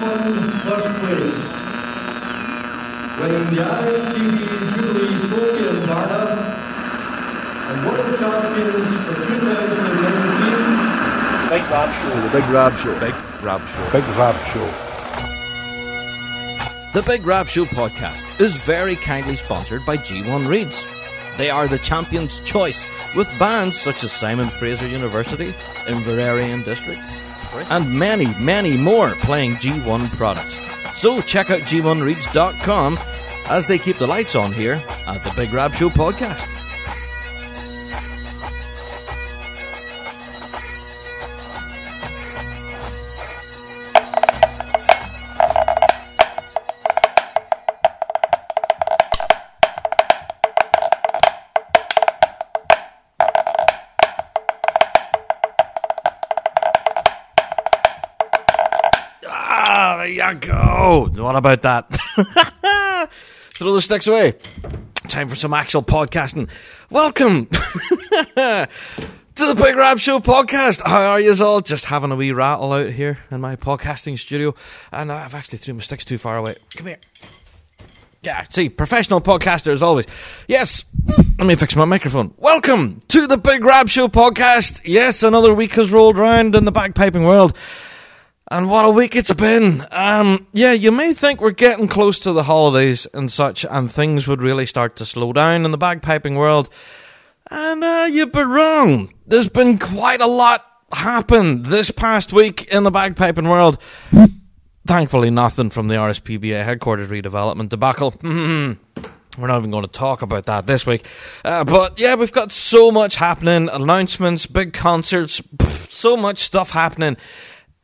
won first place, winning the RSPB Jubilee Trophy in Varna, and World Champions for 2019. Big Rab Show. The Big Rab Show. Big Rab Show. Big Rab Show. The Big Rab Show podcast is very kindly sponsored by G1 Reeds. They are the champion's choice with bands such as Simon Fraser University, Inveraray and District, and many, many more playing G1 products. So check out G1Reeds.com as they keep the lights on here at the Big Rab Show podcast. Go. What about that? Throw the sticks away. Time for some actual podcasting. Welcome to the Big Rab Show podcast. How are you all? Just having a wee rattle out here in my podcasting studio. And I've actually threw my sticks too far away. Come here. Yeah, see, professional podcaster as always. Yes, let me fix my microphone. Welcome to the Big Rab Show podcast. Yes, another week has rolled round in the bagpiping world. And what a week it's been. Um, yeah, you may think we're getting close to the holidays and such, and things would really start to slow down in the bagpiping world. And uh, you'd be wrong. There's been quite a lot happen this past week in the bagpiping world. Thankfully, nothing from the RSPBA headquarters redevelopment debacle. We're not even going to talk about that this week. Uh, but yeah, we've got so much happening announcements, big concerts, pff, so much stuff happening.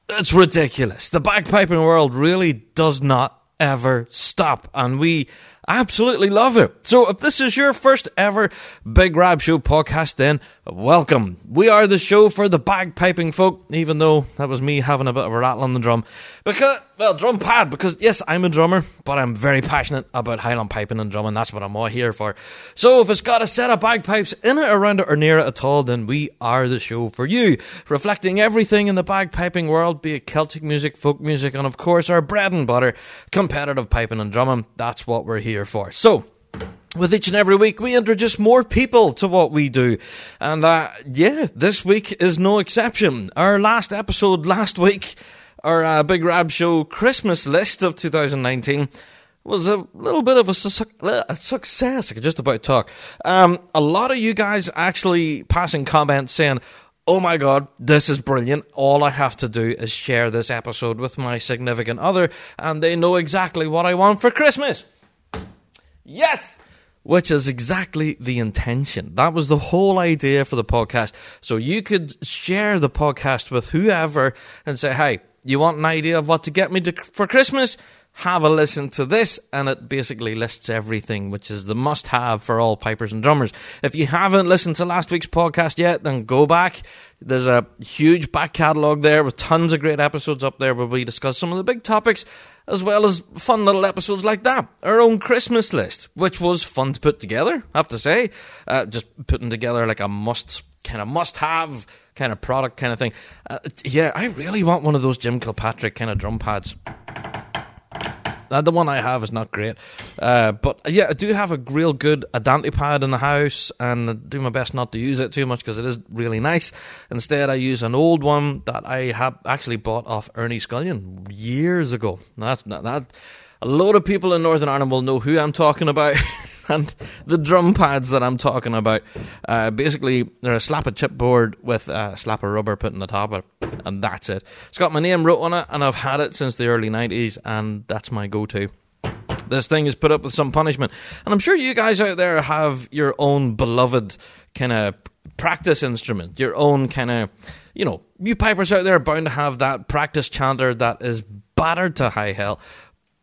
It's ridiculous. The bagpiping world really does not ever stop, and we absolutely love it. So, if this is your first ever Big Rab Show podcast, then welcome. We are the show for the bagpiping folk, even though that was me having a bit of a rattle on the drum. Because, well, drum pad, because yes, I'm a drummer, but I'm very passionate about Highland piping and drumming. That's what I'm all here for. So, if it's got a set of bagpipes in it, around it, or near it at all, then we are the show for you. Reflecting everything in the bagpiping world, be it Celtic music, folk music, and of course, our bread and butter, competitive piping and drumming. That's what we're here for. So, with each and every week, we introduce more people to what we do. And uh, yeah, this week is no exception. Our last episode last week, our uh, Big Rab Show Christmas list of 2019 was a little bit of a, su- a success. I could just about talk. Um, a lot of you guys actually passing comments saying, Oh my god, this is brilliant. All I have to do is share this episode with my significant other, and they know exactly what I want for Christmas. Yes! Which is exactly the intention. That was the whole idea for the podcast. So you could share the podcast with whoever and say, hey, you want an idea of what to get me to, for Christmas? Have a listen to this, and it basically lists everything, which is the must have for all pipers and drummers. If you haven't listened to last week's podcast yet, then go back. There's a huge back catalogue there with tons of great episodes up there where we discuss some of the big topics as well as fun little episodes like that. Our own Christmas list, which was fun to put together, I have to say. Uh, just putting together like a must, kind of must have kind of product kind of thing. Uh, yeah, I really want one of those Jim Kilpatrick kind of drum pads. Uh, the one I have is not great. Uh, but yeah, I do have a real good Andante pad in the house and I do my best not to use it too much because it is really nice. Instead, I use an old one that I have actually bought off Ernie Scullion years ago. That, that, that a lot of people in Northern Ireland will know who I'm talking about. and the drum pads that I'm talking about, uh, basically, they're a slap a chipboard with a slap of rubber put in the top of it, and that's it. It's got my name wrote on it, and I've had it since the early 90s, and that's my go to. This thing is put up with some punishment. And I'm sure you guys out there have your own beloved kind of practice instrument, your own kind of, you know, you pipers out there are bound to have that practice chanter that is battered to high hell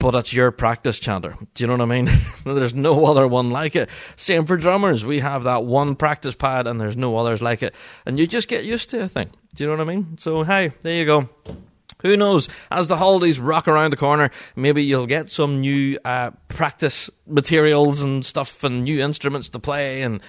but it's your practice chanter. Do you know what I mean? there's no other one like it. Same for drummers. We have that one practice pad and there's no others like it. And you just get used to it, I think. Do you know what I mean? So, hey, there you go. Who knows? As the holidays rock around the corner, maybe you'll get some new uh, practice materials and stuff and new instruments to play and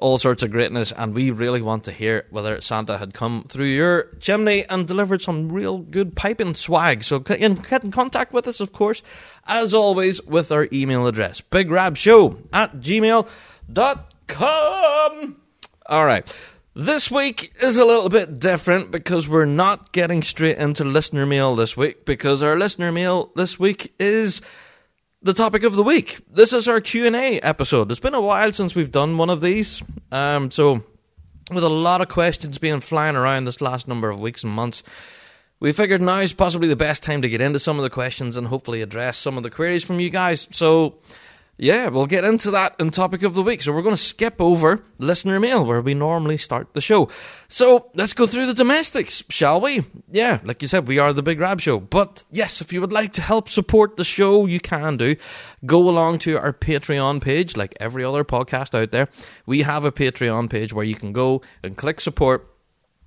all sorts of greatness, and we really want to hear whether Santa had come through your chimney and delivered some real good piping swag. So get in, contact with us, of course, as always, with our email address, bigrabshow at gmail.com. All right. This week is a little bit different because we're not getting straight into listener mail this week because our listener mail this week is the topic of the week. This is our Q&A episode. It's been a while since we've done one of these. Um, so with a lot of questions being flying around this last number of weeks and months, we figured now is possibly the best time to get into some of the questions and hopefully address some of the queries from you guys. So yeah, we'll get into that in topic of the week. So we're going to skip over listener mail where we normally start the show. So let's go through the domestics, shall we? Yeah, like you said, we are the Big Rab Show. But yes, if you would like to help support the show, you can do. Go along to our Patreon page, like every other podcast out there. We have a Patreon page where you can go and click support.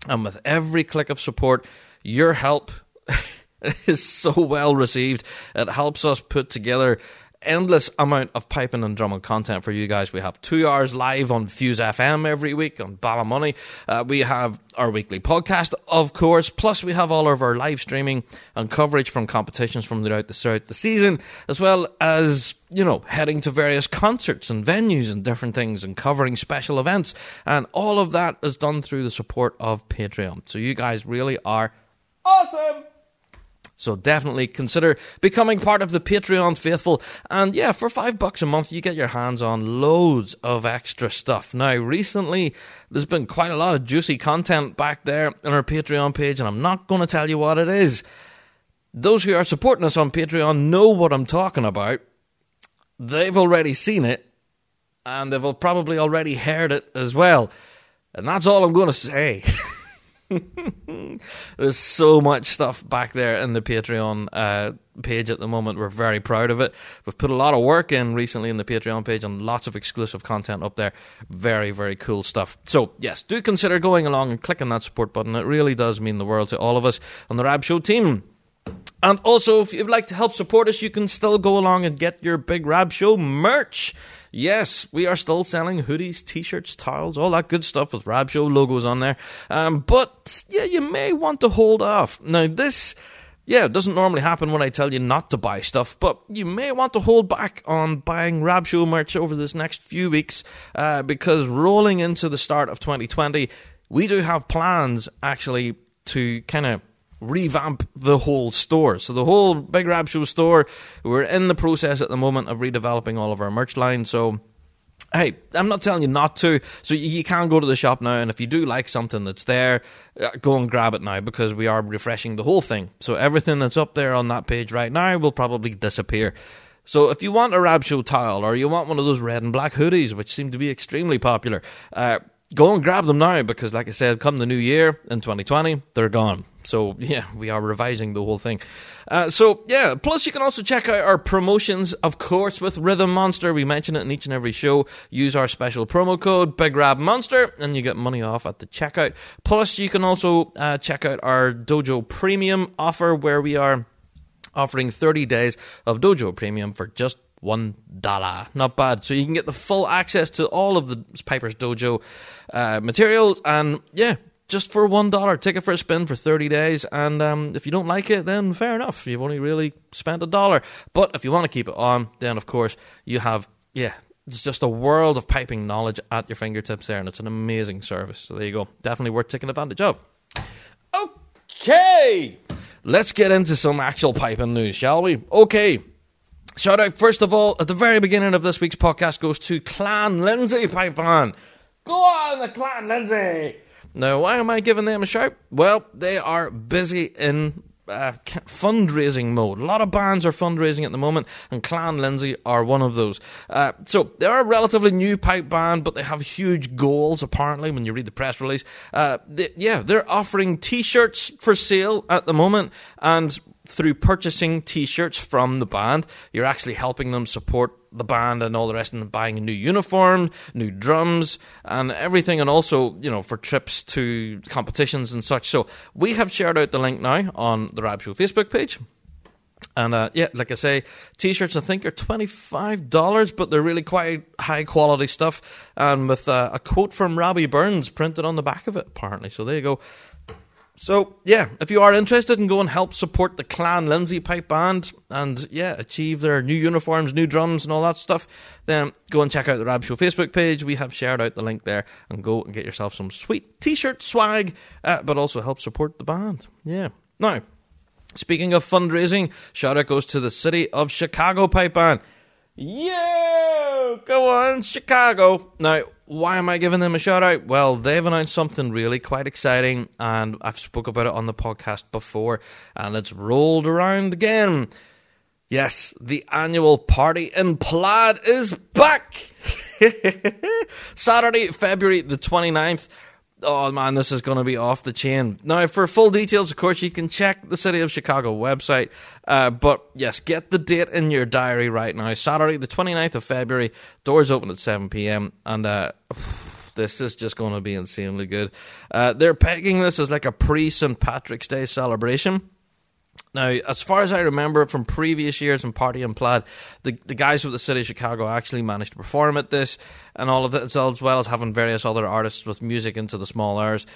And with every click of support, your help is so well received. It helps us put together endless amount of piping and drumming content for you guys. We have two hours live on Fuse FM every week on Ballymoney. Uh, we have our weekly podcast, of course. Plus, we have all of our live streaming and coverage from competitions from throughout the throughout the season, as well as you know heading to various concerts and venues and different things and covering special events. And all of that is done through the support of Patreon. So you guys really are awesome. So definitely consider becoming part of the Patreon faithful. And yeah, for five bucks a month, you get your hands on loads of extra stuff. Now, recently, there's been quite a lot of juicy content back there on our Patreon page, and I'm not going to tell you what it is. Those who are supporting us on Patreon know what I'm talking about. They've already seen it, and they've probably already heard it as well. And that's all I'm going to say. There's so much stuff back there in the Patreon uh, page at the moment. We're very proud of it. We've put a lot of work in recently in the Patreon page and lots of exclusive content up there. Very, very cool stuff. So, yes, do consider going along and clicking that support button. It really does mean the world to all of us on the Rab Show team. And also, if you'd like to help support us, you can still go along and get your Big Rab Show merch. Yes, we are still selling hoodies, t-shirts, towels, all that good stuff with Rab Show logos on there. Um, but yeah, you may want to hold off. Now this, yeah, it doesn't normally happen when I tell you not to buy stuff, but you may want to hold back on buying Rab Show merch over this next few weeks uh, because rolling into the start of 2020, we do have plans actually to kind of revamp the whole store. So the whole Big Rab Show store, we're in the process at the moment of redeveloping all of our merch line. So hey, I'm not telling you not to. So you, can go to the shop now, and if you do like something that's there, uh, go and grab it now because we are refreshing the whole thing. So everything that's up there on that page right now will probably disappear. So if you want a Rab Show tile or you want one of those red and black hoodies, which seem to be extremely popular, uh, go and grab them now because, like I said, come the new year in 2020, they're gone. So yeah, we are revising the whole thing. Uh, so yeah, plus you can also check out our promotions, of course, with Rhythm Monster. We mention it in each and every show. Use our special promo code Big Rab Monster, and you get money off at the checkout. Plus, you can also uh, check out our Dojo Premium offer, where we are offering 30 days of Dojo Premium for just one dollar. Not bad. So you can get the full access to all of the Piper's Dojo uh, materials, and yeah, just for one dollar. Take it for a spin for thirty days, and um, if you don't like it, then fair enough. You've only really spent a dollar. But if you want to keep it on, then of course you have yeah. It's just a world of piping knowledge at your fingertips there, and it's an amazing service. So there you go. Definitely worth taking advantage of. Okay, let's get into some actual piping news, shall we? Okay. Shout out, first of all, at the very beginning of this week's podcast goes to Clan Lindsay Pipe On. Go on, the Clan Lindsay! Now, why am I giving them a shout? Well, they are busy in uh, fundraising mode. A lot of bands are fundraising at the moment, and Clan Lindsay are one of those. Uh, so they're a relatively new pipe band, but they have huge goals. Apparently, when you read the press release, uh, they, yeah, they're offering T-shirts for sale at the moment, and through purchasing t-shirts from the band, you're actually helping them support the band and all the rest and buying a new uniform, new drums and everything and also, you know, for trips to competitions and such. So we have shared out the link now on the Rab Show Facebook page. And uh, yeah, like I say, t-shirts I think are twenty five dollars, but they're really quite high quality stuff, and with uh, a quote from Robbie Burns printed on the back of it, apparently. So there you go. So yeah, if you are interested in going help support the Clan Lindsay Pipe Band and yeah, achieve their new uniforms, new drums, and all that stuff, then go and check out the Rab Show Facebook page. We have shared out the link there, and go and get yourself some sweet T-shirt swag, uh, but also help support the band. Yeah. Now, speaking of fundraising, shout out goes to the City of Chicago Pipe Band. Yeah, go on, Chicago. Now, why am I giving them a shout out? Well, they've announced something really quite exciting, and I've spoke about it on the podcast before, and it's rolled around again. Yes, the annual party in Plaid is back. Saturday, February the 29th. Oh man, this is going to be off the chain. Now, for full details, of course, you can check the City of Chicago website. Uh, but yes, get the date in your diary right now. Saturday, the 29th of February. Doors open at 7 p.m. And uh, this is just going to be insanely good. Uh, they're pegging this as like a pre St. Patrick's Day celebration. Now, as far as I remember from previous years in Party and Plaid, the, the guys of the city of Chicago actually managed to perform at this and all of it, as well as having various other artists with music into the small hours.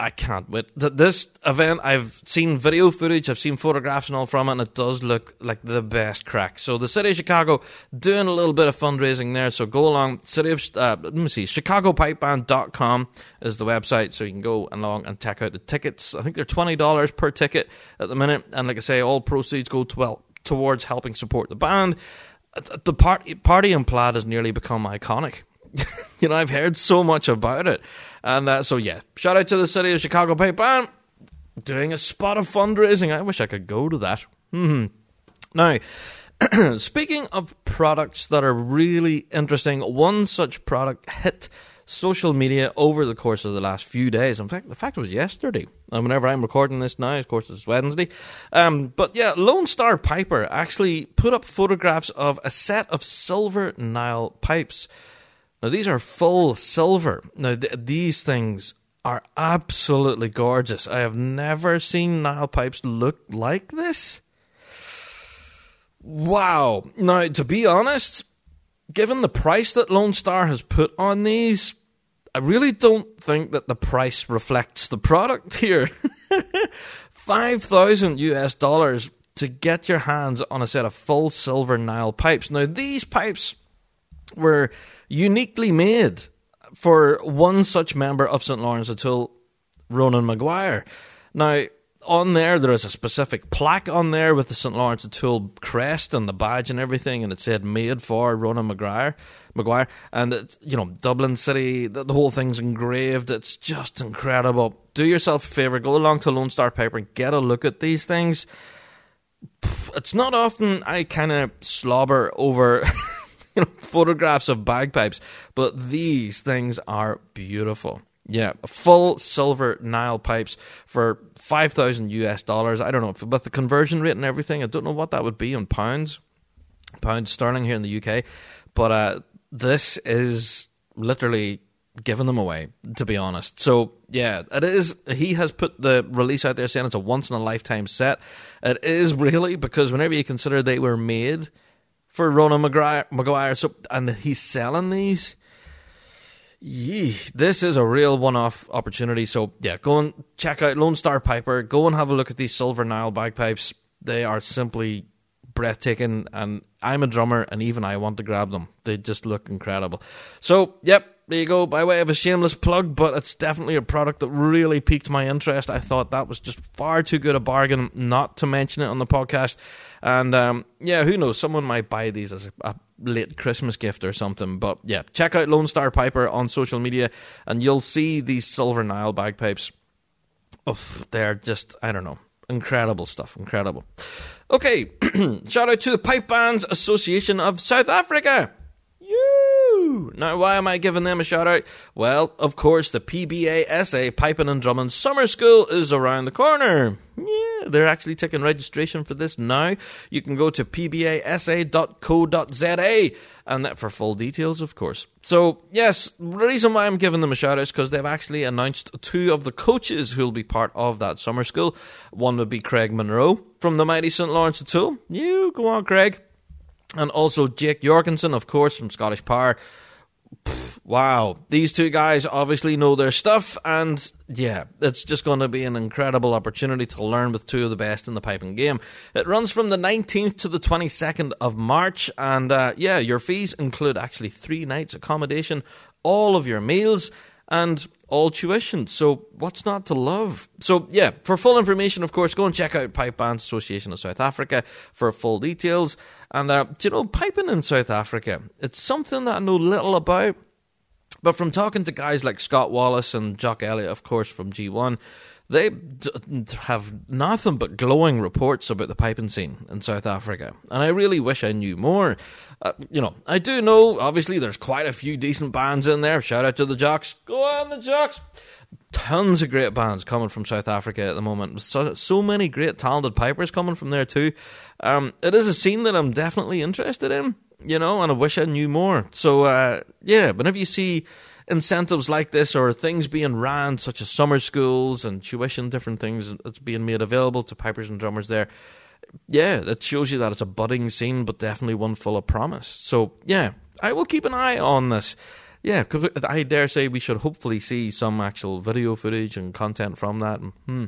I can't wait. This event, I've seen video footage, I've seen photographs and all from it, and it does look like the best crack. So the city of Chicago doing a little bit of fundraising there. So go along. City of uh, let me see, ChicagoPipeBand.com is the website, so you can go along and check out the tickets. I think they're twenty dollars per ticket at the minute, and like I say, all proceeds go to, well towards helping support the band. The party party in plaid has nearly become iconic. you know, I've heard so much about it. And uh, so, yeah, shout out to the city of Chicago Band doing a spot of fundraising. I wish I could go to that. hmm Now, speaking of products that are really interesting, one such product hit social media over the course of the last few days. In fact, the fact was yesterday. And whenever I'm recording this now, of course, it's Wednesday. Um, but yeah, Lone Star Piper actually put up photographs of a set of silver Naill pipes now, these are full silver. Now, th- these things are absolutely gorgeous. I have never seen Naill pipes look like this. Wow. Now, to be honest, given the price that Lone Star has put on these, I really don't think that the price reflects the product here. 5,000 US dollars to get your hands on a set of full silver Naill pipes. Now, these pipes were uniquely made for one such member of St. Lawrence O'Toole, Ronan Maguire. Now, on there, there is a specific plaque on there with the St. Lawrence O'Toole crest and the badge and everything, and it said made for Ronan Maguire. Maguire, and it's, you know Dublin City, the, the, whole thing's engraved. It's just incredible. Do yourself a favor, go along to Lone Star Piper and get a look at these things. It's not often I kind of slobber over you know, photographs of bagpipes, but these things are beautiful. Yeah, full silver Naill pipes for five thousand US dollars. I don't know, but the conversion rate and everything, I don't know what that would be in pounds, pounds sterling here in the UK. But uh, this is literally giving them away, to be honest. So yeah, it is. He has put the release out there saying it's a once in a lifetime set. It is really because whenever you consider they were made for Ronan Maguire, Maguire so, and he's selling these. Yee, this is a real one-off opportunity. So yeah, go and check out Lone Star Piper. Go and have a look at these Silver Naill bagpipes. They are simply breathtaking, and I'm a drummer, and even I want to grab them. They just look incredible. So yep, there you go. By way of a shameless plug, but it's definitely a product that really piqued my interest. I thought that was just far too good a bargain not to mention it on the podcast. And um, yeah, who knows? Someone might buy these as a, a, late Christmas gift or something. But yeah, check out Lone Star Piper on social media, and you'll see these Silver Naill bagpipes. Oh, they're just I don't know, incredible stuff, incredible. Okay, shout out to the Pipe Bands Association of South Africa. Now, why am I giving them a shout out? Well, of course, the PBASA Piping and Drumming Summer School is around the corner. Yeah, they're actually taking registration for this now. You can go to pbasa.co.za and that for full details, of course. So, yes, the reason why I'm giving them a shout out is because they've actually announced two of the coaches who will be part of that summer school. One would be Craig Monroe from the mighty St. Lawrence O'Toole. You go on, Craig. And also Jake Jorgensen, of course, from Scottish Power. Pff, wow, these two guys obviously know their stuff, and yeah, it's just going to be an incredible opportunity to learn with two of the best in the piping game. It runs from the 19th to the 22nd of March, and uh, yeah, your fees include actually three nights accommodation, all of your meals, and all tuition. So what's not to love? So yeah, for full information, of course, go and check out Pipe Bands Association of South Africa for full details. And uh, do you know piping in South Africa? It's something that I know little about. But from talking to guys like Scott Wallace and Jock Elliott, of course, from G1, they d- have nothing but glowing reports about the piping scene in South Africa. And I really wish I knew more. Uh, you know, I do know, obviously, there's quite a few decent bands in there. Shout out to the Jocks. Go on, the Jocks. Tons of great bands coming from South Africa at the moment. So, so many great talented pipers coming from there too. Um, it is a scene that I'm definitely interested in, you know, and I wish I knew more. So, uh, yeah, whenever you see incentives like this or things being ran, such as summer schools and tuition, different things that's being made available to pipers and drummers there, yeah, it shows you that it's a budding scene, but definitely one full of promise. So, yeah, I will keep an eye on this. Yeah, because I dare say we should hopefully see some actual video footage and content from that. And, hmm,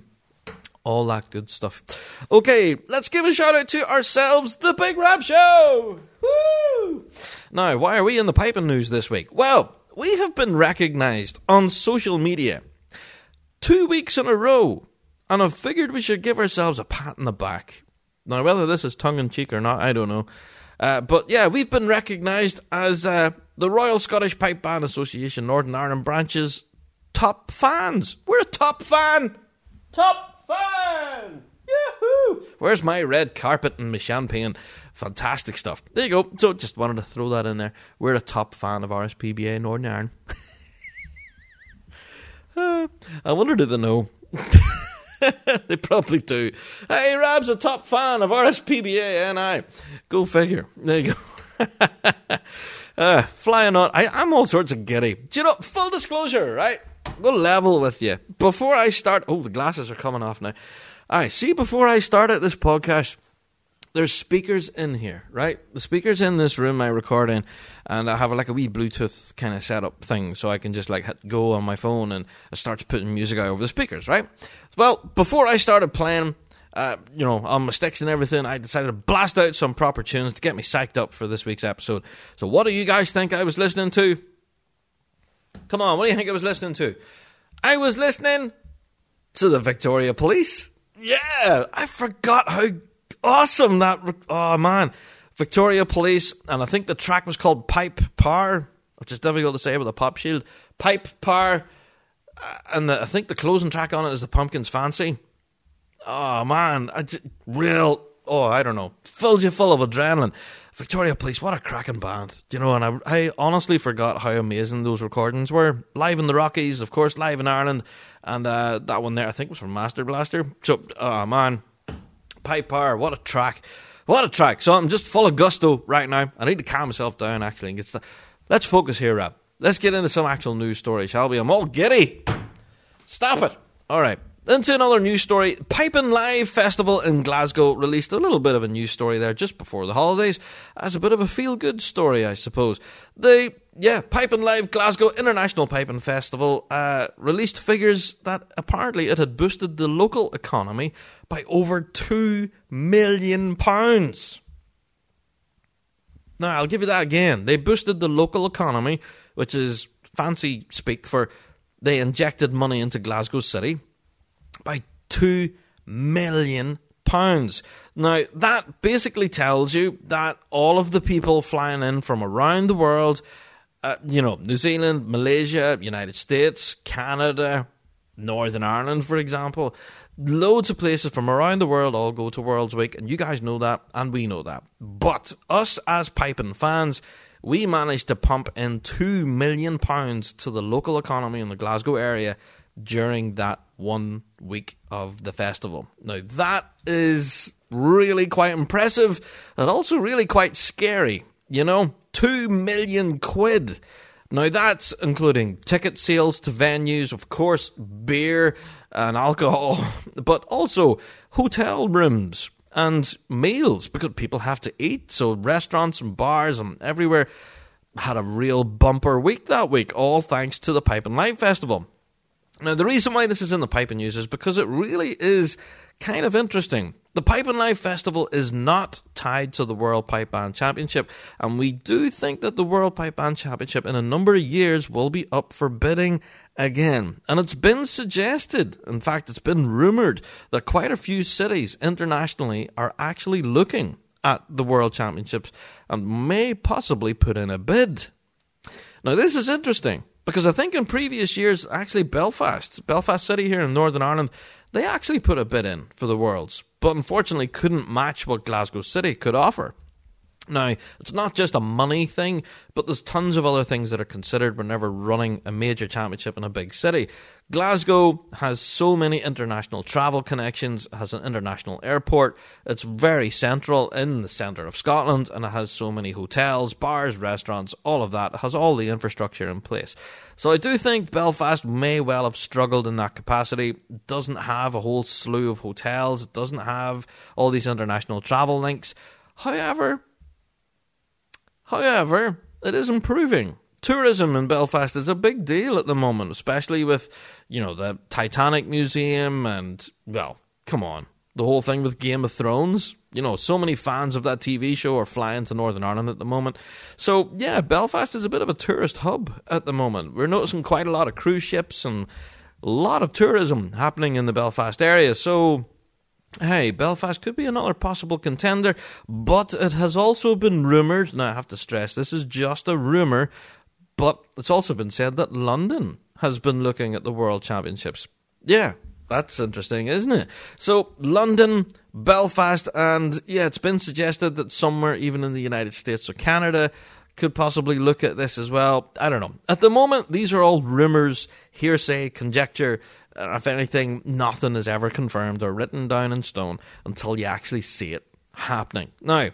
all that good stuff. Okay, let's give a shout out to ourselves, the Big Rab Show. Woo! Now, why are we in the piping news this week? Well, we have been recognised on social media two weeks in a row, and I've figured we should give ourselves a pat in the back. Now, whether this is tongue in cheek or not, I don't know. Uh, but yeah, we've been recognised as uh, the Royal Scottish Pipe Band Association Northern Ireland branch's top fans. We're a top fan. Top fan. Yahoo! Where's my red carpet and my champagne? Fantastic stuff. There you go. So just wanted to throw that in there. We're a top fan of RSPBA Northern Ireland. uh, I wonder do they know? they probably do. Hey, Rab's a top fan of RSPBA NI Go figure. There you go. uh, flying on. I, I'm all sorts of giddy. Do you know, full disclosure, right? We'll level with you. Before I start. Oh, the glasses are coming off now. I see, before I start started this podcast, there's speakers in here, right? The speakers in this room I record in, and I have like a wee Bluetooth kind of setup thing, so I can just like go on my phone and I start putting music out over the speakers, right? Well, before I started playing, uh, you know, on my sticks and everything, I decided to blast out some proper tunes to get me psyched up for this week's episode. So, what do you guys think I was listening to? Come on, what do you think I was listening to? I was listening to the Victoria Police. Yeah, I forgot how awesome that. Oh man, Victoria Police, and I think the track was called Pipe Power, which is difficult to say with a pop shield. Pipe Power, uh, and the, I think the closing track on it is the Pumpkins Fancy. Oh man, I just, real. Oh, I don't know, fills you full of adrenaline. Victoria Police, what a cracking band, you know. And I, I honestly forgot how amazing those recordings were. Live in the Rockies, of course, live in Ireland, and uh, that one there I think was from Master Blaster. So, oh man, Pipe Power, what a track. What a track. So I'm just full of gusto right now. I need to calm myself down actually and get st- Let's focus here, Rab. Let's get into some actual news story, shall we? I'm all giddy. Stop it. All right. Into another news story. Piping Live Festival in Glasgow released a little bit of a news story there just before the holidays as a bit of a feel good story, I suppose. The, yeah, Piping Live Glasgow International Piping Festival uh, released figures that apparently it had boosted the local economy by over £2 million. Now, I'll give you that again. They boosted the local economy, which is fancy speak for they injected money into Glasgow City by two million pounds. Now, that basically tells you that all of the people flying in from around the world, uh, you know, New Zealand, Malaysia, United States, Canada, Northern Ireland, for example, loads of places from around the world all go to World's Week, and you guys know that, and we know that. But us as piping fans, we managed to pump in £2 million to the local economy in the Glasgow area during that one week of the festival. Now, that is really quite impressive and also really quite scary. You know, two million quid. Now, that's including ticket sales to venues, of course, beer and alcohol, but also hotel rooms and meals because people have to eat. So, restaurants and bars and everywhere had a real bumper week that week, all thanks to the Piping Live Festival. Now, the reason why this is in the Piping News is because it really is kind of interesting. The Piping Live Festival is not tied to the World Pipe Band Championship, and we do think that the World Pipe Band Championship in a number of years will be up for bidding again. And it's been suggested, in fact, it's been rumoured, that quite a few cities internationally are actually looking at the World Championships and may possibly put in a bid. Now, this is interesting because I think in previous years, actually, Belfast, Belfast City here in Northern Ireland, they actually put a bid in for the Worlds, but unfortunately couldn't match what Glasgow City could offer. Now, it's not just a money thing, but there's tons of other things that are considered whenever running a major championship in a big city. Glasgow has so many international travel connections, has an international airport, it's very central in the centre of Scotland, and it has so many hotels, bars, restaurants, all of that. It has all the infrastructure in place. So I do think Belfast may well have struggled in that capacity. It doesn't have a whole slew of hotels, it doesn't have all these international travel links. However, However, it is improving. Tourism in Belfast is a big deal at the moment, especially with, you know, the Titanic Museum and, well, come on, the whole thing with Game of Thrones. You know, so many fans of that TV show are flying to Northern Ireland at the moment. So, yeah, Belfast is a bit of a tourist hub at the moment. We're noticing quite a lot of cruise ships and a lot of tourism happening in the Belfast area. So, Hey, Belfast could be another possible contender, but it has also been rumoured. Now, I have to stress this is just a rumour, but it's also been said that London has been looking at the World Championships. Yeah, that's interesting, isn't it? So, London, Belfast, and yeah, it's been suggested that somewhere, even in the United States or Canada, could possibly look at this as well. I don't know. At the moment, these are all rumours, hearsay, conjecture if anything, nothing is ever confirmed or written down in stone until you actually see it happening. Now,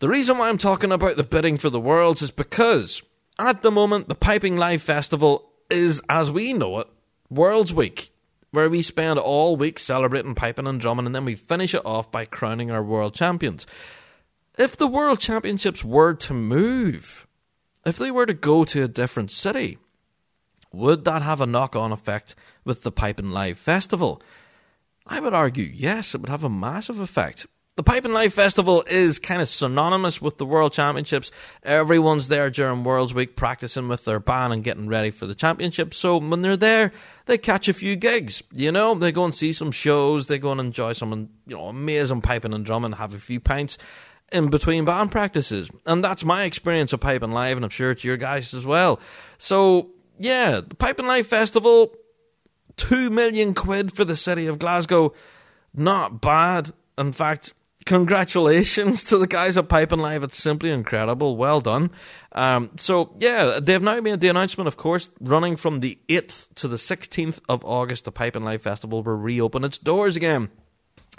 the reason why I'm talking about the bidding for the Worlds is because at the moment, the Piping Live Festival is, as we know it, Worlds Week, where we spend all week celebrating piping and drumming and then we finish it off by crowning our world champions. If the World Championships were to move, if they were to go to a different city, would that have a knock on effect with the Piping Live Festival? I would argue yes, it would have a massive effect. The Piping Live Festival is kind of synonymous with the World Championships. Everyone's there during Worlds Week practicing with their band and getting ready for the championship. So when they're there, they catch a few gigs. You know, they go and see some shows, they go and enjoy some, you know, amazing piping and drumming, have a few pints in between band practices. And that's my experience of Piping Live, and I'm sure it's your guys as well. So yeah, the Piping Live Festival, two million quid for the city of Glasgow. Not bad. In fact, congratulations to the guys at Piping Live. It's simply incredible. Well done. Um, so, yeah, they've now made the announcement, of course, running from the 8th to the 16th of August, the Piping Live Festival will reopen its doors again.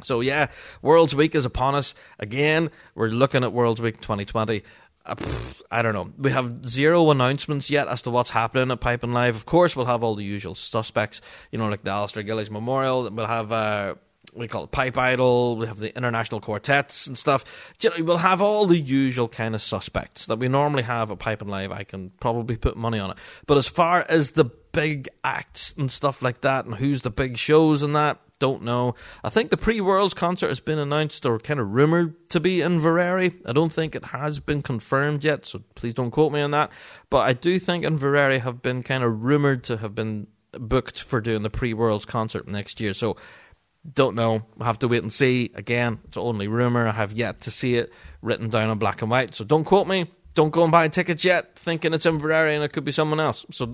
So, yeah, World's Week is upon us. Again, we're looking at World's Week 2020. Uh, I don't know. We have zero announcements yet as to what's happening at Piping Live. Of course, we'll have all the usual suspects, you know, like the Alasdair Gillies Memorial. We'll have, uh, we call it Pipe Idol. We have the international quartets and stuff. We'll have all the usual kind of suspects that we normally have at Piping Live. I can probably put money on it. But as far as the big acts and stuff like that, and who's the big shows and that, don't know. I think the pre Worlds concert has been announced or kind of rumoured to be in Inveraray. I don't think it has been confirmed yet, so please don't quote me on that. But I do think in Inveraray have been kind of rumoured to have been booked for doing the pre Worlds concert next year. So don't know. We'll have to wait and see. Again, it's only rumour. I have yet to see it written down in black and white. So don't quote me don't go and buy tickets yet thinking it's Inveraray and it could be someone else. So,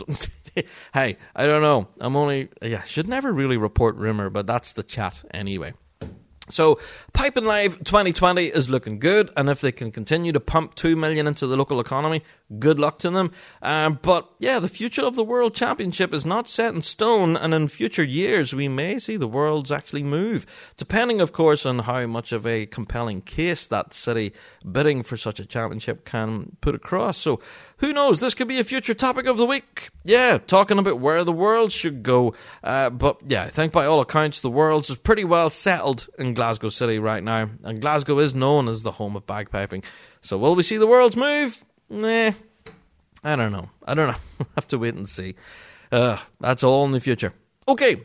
hey, I don't know. I'm only, yeah, should never really report rumor, but that's the chat anyway. So, Piping Live 2020 is looking good, and if they can continue to pump two million into the local economy, good luck to them. Um, but yeah, the future of the World Championship is not set in stone, and in future years we may see the worlds actually move, depending, of course, on how much of a compelling case that city bidding for such a championship can put across. So, who knows? This could be a future topic of the week. Yeah, talking about where the world should go. Uh, but yeah, I think by all accounts, the world's is pretty well settled in Glasgow City right now, and Glasgow is known as the home of bagpiping. So, will we see the world's move? Nah, I don't know. I don't know. we'll have to wait and see. Uh, that's all in the future. Okay,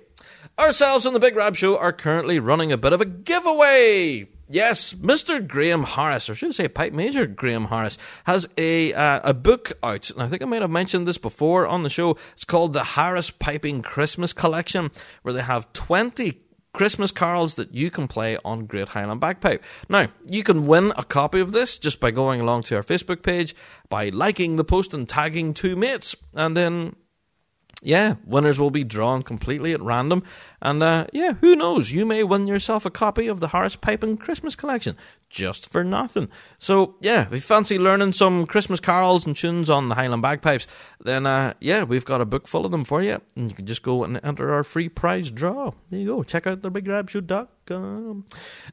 ourselves on the Big Rab Show are currently running a bit of a giveaway. Yes, Mr. Graham Harris, or should I say Pipe Major Graham Harris, has a uh, a book out. And I think I might have mentioned this before on the show. It's called the Harris Piping Christmas Collection, where they have 20 Christmas carols that you can play on Great Highland Bagpipe. Now, you can win a copy of this just by going along to our Facebook page, by liking the post and tagging two mates, and then yeah, winners will be drawn completely at random. And uh, yeah, who knows? You may win yourself a copy of the Harris Piping Christmas Collection just for nothing. So yeah, if you fancy learning some Christmas carols and tunes on the Highland Bagpipes, then uh, yeah, we've got a book full of them for you. And you can just go and enter our free prize draw. There you go. Check out thebigrabshow.com.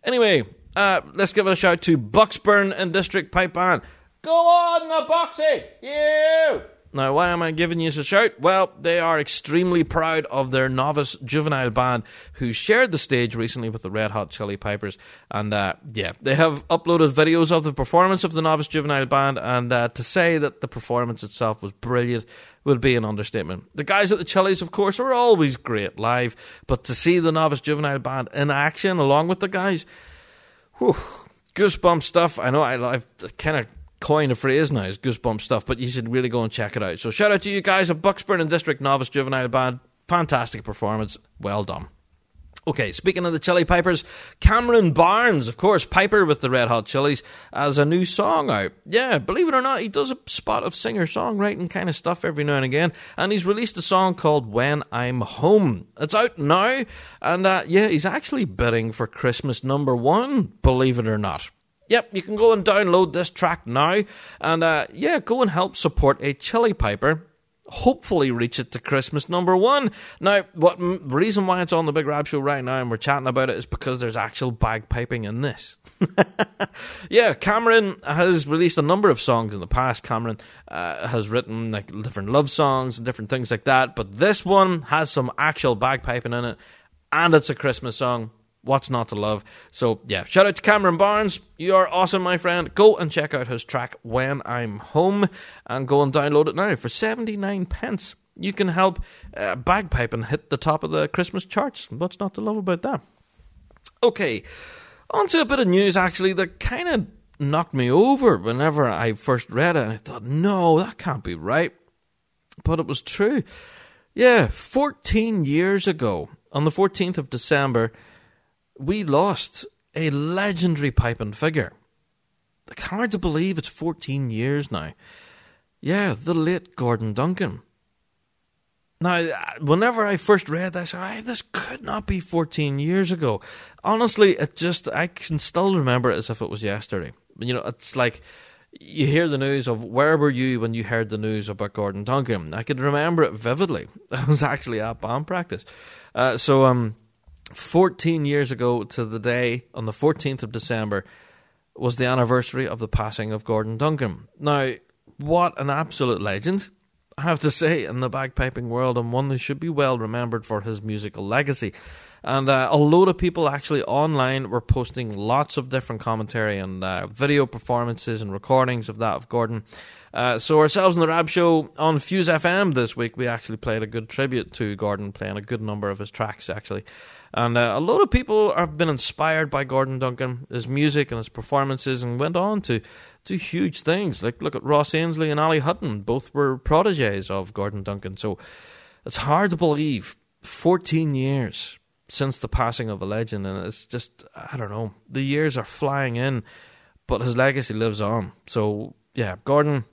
Anyway, uh, let's give it a shout to Bucksburn and District Pipe Band. Go on, the Boxy! You! Now, why am I giving you a shout? Well, they are extremely proud of their novice juvenile band who shared the stage recently with the Red Hot Chili Pipers. And uh, yeah, they have uploaded videos of the performance of the novice juvenile band. And uh, to say that the performance itself was brilliant would be an understatement. The guys at the Chili's, of course, are always great live. But to see the novice juvenile band in action along with the guys, whew, goosebump stuff. I know I, I've kind of coin a phrase now is goosebump stuff, but you should really go and check it out. So shout out to you guys at Bucksburn and District Novice Juvenile Band. Fantastic performance. Well done. Okay, speaking of the Chili Pipers, Cameron Barnes, of course, Piper with the Red Hot Chilies, has a new song out. Yeah, believe it or not, he does a spot of singer songwriting kind of stuff every now and again, and he's released a song called When I'm Home. It's out now, and uh, yeah, he's actually bidding for Christmas number one, believe it or not. Yep, you can go and download this track now, and uh, yeah, go and help support a Chili Piper. Hopefully, reach it to Christmas number one. Now, what m- reason why it's on the Big Rab Show right now and we're chatting about it is because there's actual bagpiping in this. yeah, Cameron has released a number of songs in the past. Cameron uh, has written like different love songs and different things like that, but this one has some actual bagpiping in it, and it's a Christmas song. What's not to love? So, yeah, shout out to Cameron Barnes. You are awesome, my friend. Go and check out his track When I'm Home and go and download it now for 79 pence. You can help uh, and hit the top of the Christmas charts. What's not to love about that? Okay, on to a bit of news actually that kind of knocked me over whenever I first read it. And I thought, no, that can't be right. But it was true. Yeah, 14 years ago, on the 14th of December, we lost a legendary piping figure. It's hard to believe it's 14 years now. Yeah, the late Gordon Duncan. Now, whenever I first read this, I this could not be 14 years ago. Honestly, it just, I can still remember it as if it was yesterday. You know, it's like you hear the news of where were you when you heard the news about Gordon Duncan? I could remember it vividly. I was actually at band practice. Uh, so, um, 14 years ago to the day, on the 14th of December, was the anniversary of the passing of Gordon Duncan. Now, what an absolute legend, I have to say, in the bagpiping world, and one who should be well remembered for his musical legacy. And uh, a load of people actually online were posting lots of different commentary and uh, video performances and recordings of that of Gordon. Uh, so ourselves in the Rab Show on Fuse FM this week, we actually played a good tribute to Gordon, playing a good number of his tracks actually. And uh, a lot of people have been inspired by Gordon Duncan, his music and his performances, and went on to do huge things. Like, look at Ross Ainslie and Ali Hutton, both were proteges of Gordon Duncan. So it's hard to believe 14 years since the passing of a legend, and it's just, I don't know, the years are flying in, but his legacy lives on. So, yeah, Gordon,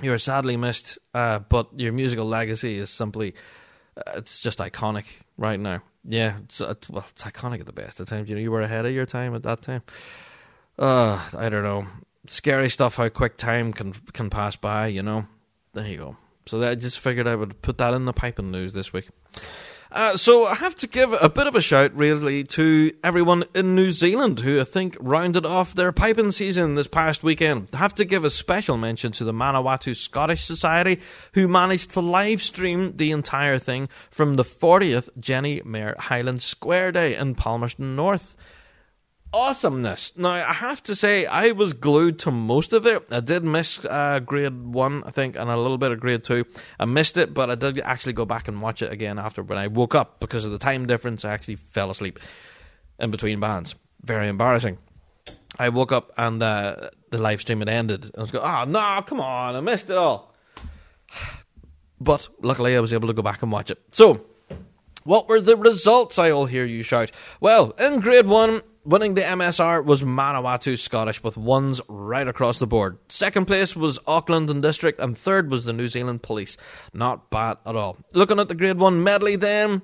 you are sadly missed, uh, but your musical legacy is simply, uh, it's just iconic right now. Yeah, it's, uh, well, it's iconic at the best of times. You know, you were ahead of your time at that time. Uh, I don't know. Scary stuff. How quick time can can pass by. You know. There you go. So I just figured I would put that in the piping news this week. Uh, so I have to give a bit of a shout, really, to everyone in New Zealand who I think rounded off their piping season this past weekend. I have to give a special mention to the Manawatu Scottish Society, who managed to live stream the entire thing from the 40th Jenny Mayer Highland Square Day in Palmerston North awesomeness. Now, I have to say, I was glued to most of it. I did miss uh, grade one, I think, and a little bit of grade two. I missed it, but I did actually go back and watch it again after when I woke up because of the time difference. I actually fell asleep in between bands. Very embarrassing. I woke up and uh, the live stream had ended. I was going, oh, no, come on, I missed it all. But luckily, I was able to go back and watch it. So, what were the results? I will hear you shout. Well, in grade one, winning the MSR was Manawatu Scottish with ones right across the board. Second place was Auckland and District, and third was the New Zealand Police. Not bad at all. Looking at the Grade 1 medley then,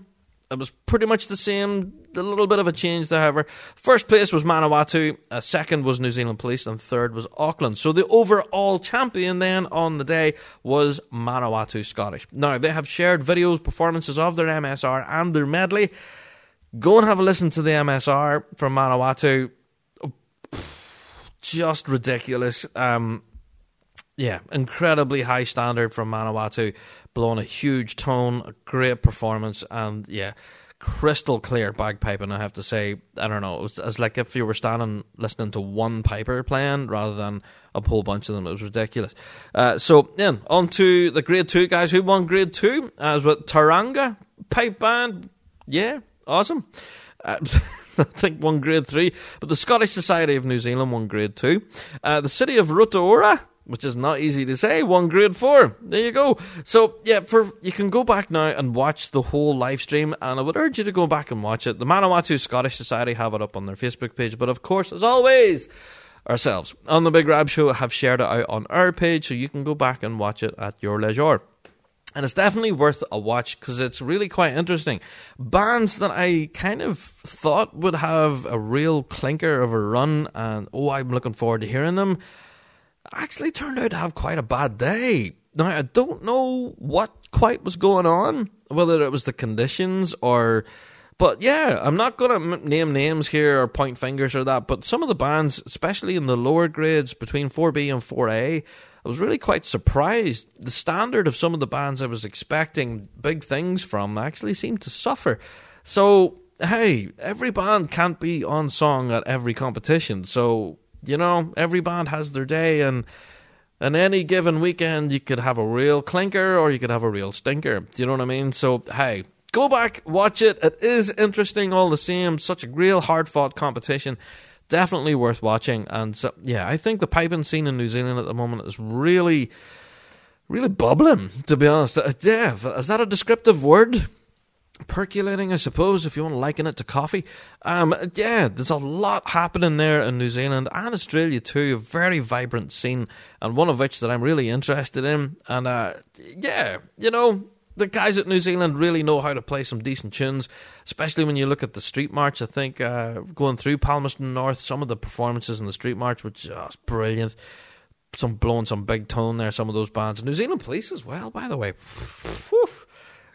it was pretty much the same, a little bit of a change, however. First place was Manawatu, uh, second was New Zealand Police, and third was Auckland. So the overall champion then on the day was Manawatu Scottish. Now, they have shared videos, performances of their MSR and their medley. Go and have a listen to the MSR from Manawatu. Just ridiculous. Um, yeah, incredibly high standard from Manawatu, blowing a huge tone, a great performance, and yeah, crystal clear bagpiping. I have to say, I don't know, it was, it was like if you were standing listening to one piper playing rather than a whole bunch of them. It was ridiculous. Uh, so, yeah, on to the grade two guys who won grade two, as with Tauranga Pipe Band. Yeah, awesome. Uh, I think one grade three, but the Scottish Society of New Zealand won grade two. Uh, the city of Rotorua, which is not easy to say, one grade four. There you go. So yeah, for you can go back now and watch the whole live stream, and I would urge you to go back and watch it. The Manawatu Scottish Society have it up on their Facebook page, but of course, as always. Ourselves on the Big Rab Show have shared it out on our page, so you can go back and watch it at your leisure and it's definitely worth a watch because it's really quite interesting. Bands that I kind of thought would have a real clinker of a run, and oh, I'm looking forward to hearing them, actually turned out to have quite a bad day. Now, I don't know what quite was going on, whether it was the conditions or. But yeah, I'm not going to name names here or point fingers or that, but some of the bands, especially in the lower grades between 4B and 4A, I was really quite surprised. The standard of some of the bands I was expecting big things from actually seemed to suffer. So, hey, every band can't be on song at every competition. So, you know, every band has their day and and any given weekend you could have a real clinker or you could have a real stinker. Do you know what I mean? So, hey, go back, watch it. It is interesting all the same. Such a real hard fought competition definitely worth watching. And so, yeah, I think the piping scene in New Zealand at the moment is really, really bubbling. To be honest, uh, yeah, is that a descriptive word? Percolating, I suppose, if you want to liken it to coffee. Um, yeah, there's a lot happening there in New Zealand and Australia too. A very vibrant scene, and one of which that I'm really interested in. And uh, yeah, you know, the guys at New Zealand really know how to play some decent tunes, especially when you look at the street march. I think uh, going through Palmerston North, some of the performances in the street march were just brilliant. Some blowing some big tone there, some of those bands. New Zealand Police as well, by the way. Whew.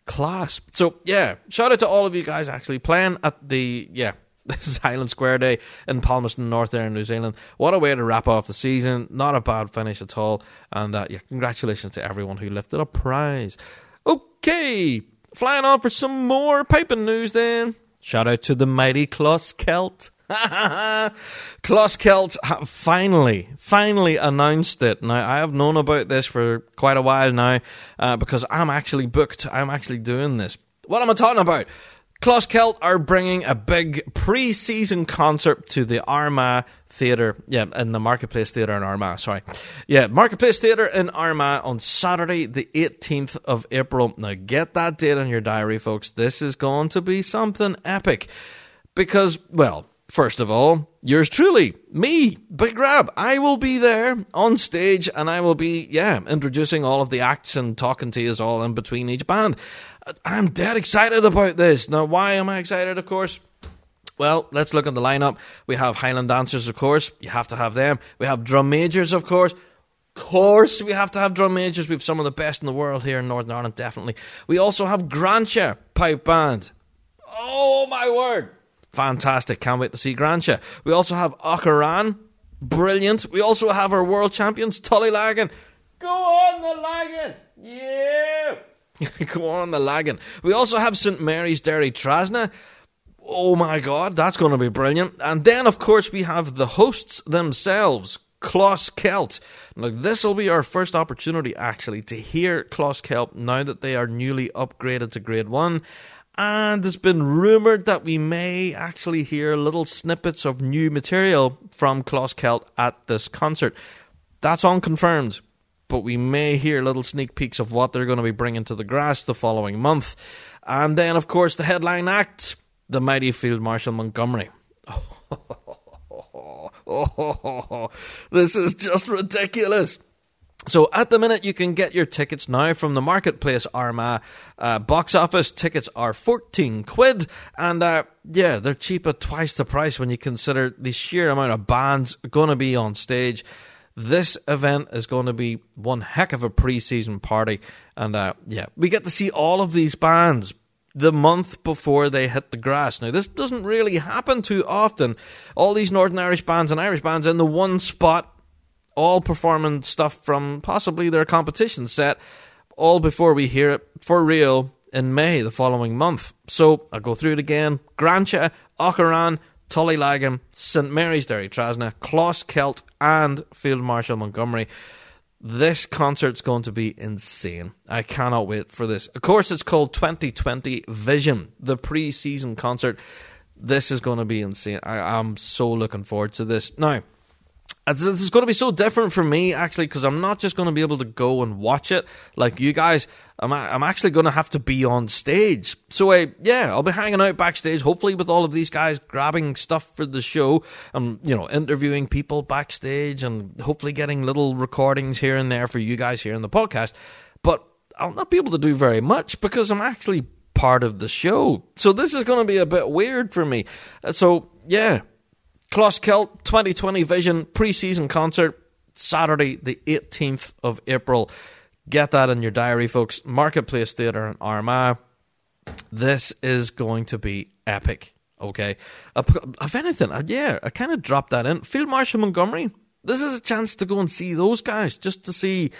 Class. So yeah, shout out to all of you guys actually playing at the yeah this is Highland Square Day in Palmerston North there in New Zealand. What a way to wrap off the season. Not a bad finish at all. And uh, yeah, congratulations to everyone who lifted a prize. Okay, flying on for some more piping news then. Shout out to the mighty Closkelt. Closkelt have finally, finally announced it. Now, I have known about this for quite a while now uh, because I'm actually booked. I'm actually doing this. What am I talking about? Closkelt are bringing a big pre-season concert to the Armagh Theatre, yeah, in the Marketplace Theatre in Armagh, sorry. Yeah, Marketplace Theatre in Armagh on Saturday, the 18th of April. Now, get that date in your diary, folks. This is going to be something epic. Because, well, First of all, yours truly, me, Big Rab. I will be there on stage and I will be, yeah, introducing all of the acts and talking to you all in between each band. I'm dead excited about this. Now, why am I excited, of course? Well, let's look at the lineup. We have Highland dancers, of course. You have to have them. We have drum majors, of course. Course, we have to have drum majors. We have some of the best in the world here in Northern Ireland, definitely. We also have Gransha Pipe Band. Oh, my word. Fantastic. Can't wait to see Gransha. We also have Augherain. Brilliant. We also have our world champions, Tullylagan. Go on, the Lagan. Yeah. Go on, the Lagan. We also have St. Mary's Derrytrasna. Oh my god, that's going to be brilliant. And then, of course, we have the hosts themselves, Closkelt. Now, this will be our first opportunity, actually, to hear Closkelt now that they are newly upgraded to Grade 1 and it's been rumoured that we may actually hear little snippets of new material from Closkelt at this concert. That's unconfirmed, but we may hear little sneak peeks of what they're going to be bringing to the grass the following month. And then, of course, the headline act the mighty Field Marshal Montgomery. this is just ridiculous. So at the minute, you can get your tickets now from the Marketplace Armagh uh, box office. Tickets are 14 quid, and uh, yeah, they're cheap at twice the price when you consider the sheer amount of bands going to be on stage. This event is going to be one heck of a pre-season party, and uh, yeah, we get to see all of these bands the month before they hit the grass. Now, this doesn't really happen too often. All these Northern Irish bands and Irish bands in the one spot all performing stuff from possibly their competition set, all before we hear it for real in May the following month. So I'll go through it again. Gransha, Augherain, Tullylagan, St Mary's Derrytrasna, Closkelt, and Field Marshal Montgomery. This concert's going to be insane. I cannot wait for this. Of course, it's called 2020 Vision, the pre season concert. This is going to be insane. I, am so looking forward to this. Now, this is going to be so different for me actually because I'm not just going to be able to go and watch it like you guys. I'm I'm actually going to have to be on stage. So uh, yeah, I'll be hanging out backstage, hopefully with all of these guys, grabbing stuff for the show. and you know interviewing people backstage and hopefully getting little recordings here and there for you guys here in the podcast. But I'll not be able to do very much because I'm actually part of the show. So this is going to be a bit weird for me. Uh, so yeah, Closkelt 2020 Vision pre-season concert Saturday the 18th of April. Get that in your diary, folks. Marketplace Theatre in Armagh. This is going to be epic. Okay, if anything, uh, yeah, I kind of dropped that in. Field Marshal Montgomery. This is a chance to go and see those guys, just to see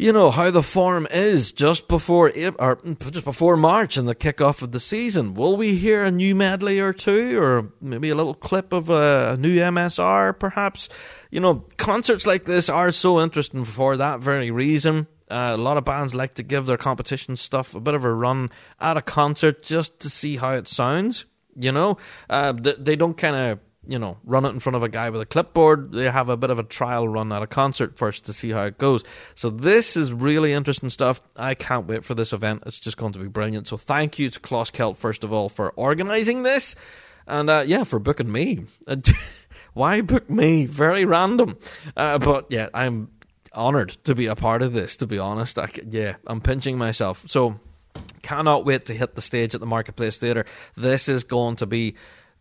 you know how the form is just before or just before March and the kickoff of the season. Will we hear a new medley or two, or maybe a little clip of a new MSR, perhaps? You know, concerts like this are so interesting for that very reason. Uh, a lot of bands like to give their competition stuff a bit of a run at a concert just to see how it sounds. You know, uh, they don't kind of you know, run it in front of a guy with a clipboard. They have a bit of a trial run at a concert first to see how it goes. So this is really interesting stuff. I can't wait for this event. It's just going to be brilliant. So thank you to Closkelt first of all for organising this, and uh, yeah, for booking me. Why book me? Very random, uh, but yeah, I'm honoured to be a part of this. To be honest, I, yeah, I'm pinching myself. So cannot wait to hit the stage at the Marketplace Theatre. This is going to be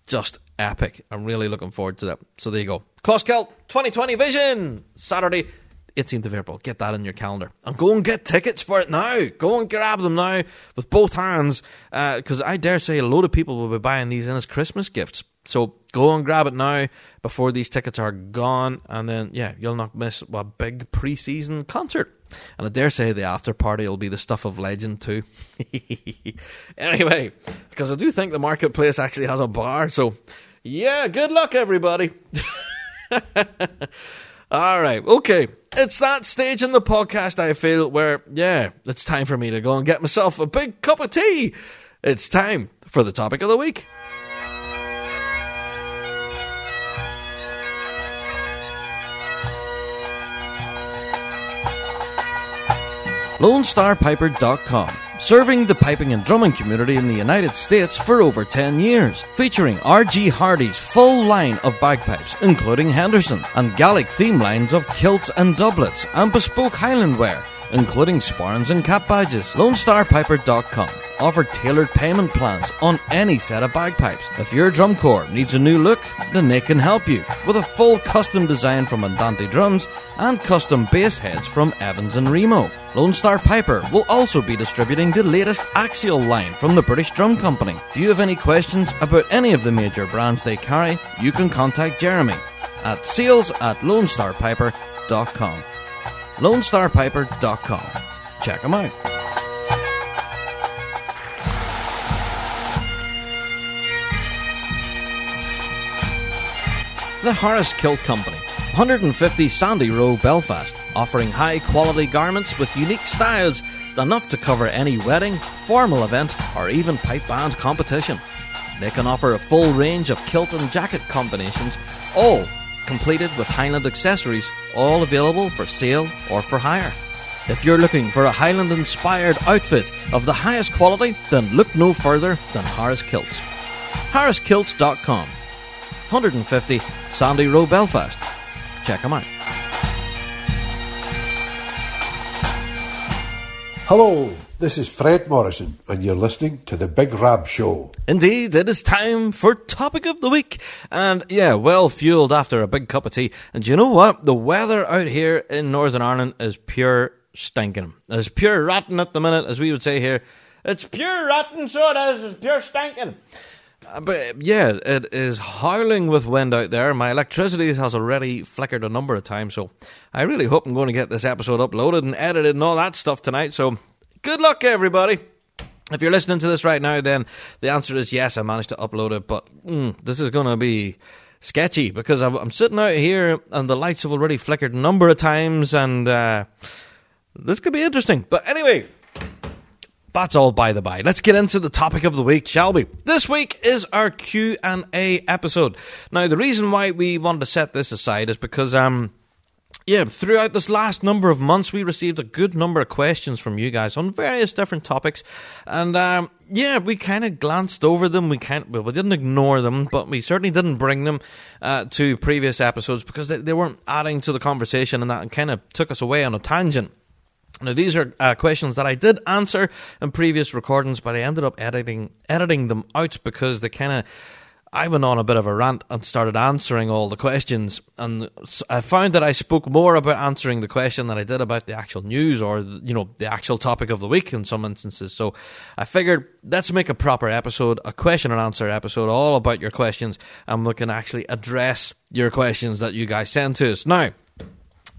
just epic. I'm really looking forward to that. So there you go. Closkelt 2020 Vision, Saturday, 18th of April. Get that in your calendar. And go and get tickets for it now. Go and grab them now with both hands. Because uh, I dare say a load of people will be buying these in as Christmas gifts. So go and grab it now before these tickets are gone. And then, yeah, you'll not miss a big pre season concert. And I dare say the after party will be the stuff of legend too. anyway, because I do think the marketplace actually has a bar, so yeah, good luck everybody. All right, okay. It's that stage in the podcast I feel where, yeah, it's time for me to go and get myself a big cup of tea. It's time for the topic of the week. LoneStarPiper.com serving the piping and drumming community in the United States for over 10 years, featuring R.G. Hardie's full line of bagpipes, including Henderson's, and Gallic theme lines of kilts and doublets, and bespoke Highland wear, including sporrans and cap badges. LoneStarPiper.com offer tailored payment plans on any set of bagpipes. If your drum corps needs a new look, then they can help you with a full custom design from Andante Drums and custom bass heads from Evans and Remo. Lone Star Piper will also be distributing the latest Axial line from the British Drum Company. If you have any questions about any of the major brands they carry, you can contact Jeremy at sales at lonestarpiper.com. lonestarpiper.com. Check them out. The Harris Kilt Company, 150 Sandy Row, Belfast, offering high quality garments with unique styles enough to cover any wedding, formal event, or even pipe band competition. They can offer a full range of kilt and jacket combinations, all completed with Highland accessories, all available for sale or for hire. If you're looking for a Highland inspired outfit of the highest quality, then look no further than Harris Kilts. HarrisKilts.com 150 Sandy Row, Belfast. Check them out. Hello, this is Fred Morrison, and you're listening to The Big Rab Show. Indeed, it is time for Topic of the Week. And yeah, well fueled after a big cup of tea. And you know what? The weather out here in Northern Ireland is pure stinking. It's pure rotten at the minute, as we would say here. It's pure rotten, so it is. It's pure stinking. Uh, But yeah, it is howling with wind out there. My electricity has already flickered a number of times, so I really hope I'm going to get this episode uploaded and edited and all that stuff tonight. So good luck, everybody. If you're listening to this right now, then the answer is yes, I managed to upload it, but mm, this is going to be sketchy because I'm sitting out here and the lights have already flickered a number of times, and uh, this could be interesting. But anyway, that's all by the by. Let's get into the topic of the week, shall we? This week is our Q and A episode. Now, the reason why we wanted to set this aside is because um. Yeah, throughout this last number of months, we received a good number of questions from you guys on various different topics, and um, yeah, we kind of glanced over them. We kind well, we didn't ignore them, but we certainly didn't bring them uh, to previous episodes because they, they weren't adding to the conversation, and that kind of took us away on a tangent. Now, these are uh, questions that I did answer in previous recordings, but I ended up editing editing them out because they kind of. I went on a bit of a rant and started answering all the questions, and I found that I spoke more about answering the question than I did about the actual news or you know the actual topic of the week in some instances. So I figured let's make a proper episode, a question and answer episode, all about your questions, and we can actually address your questions that you guys send to us now.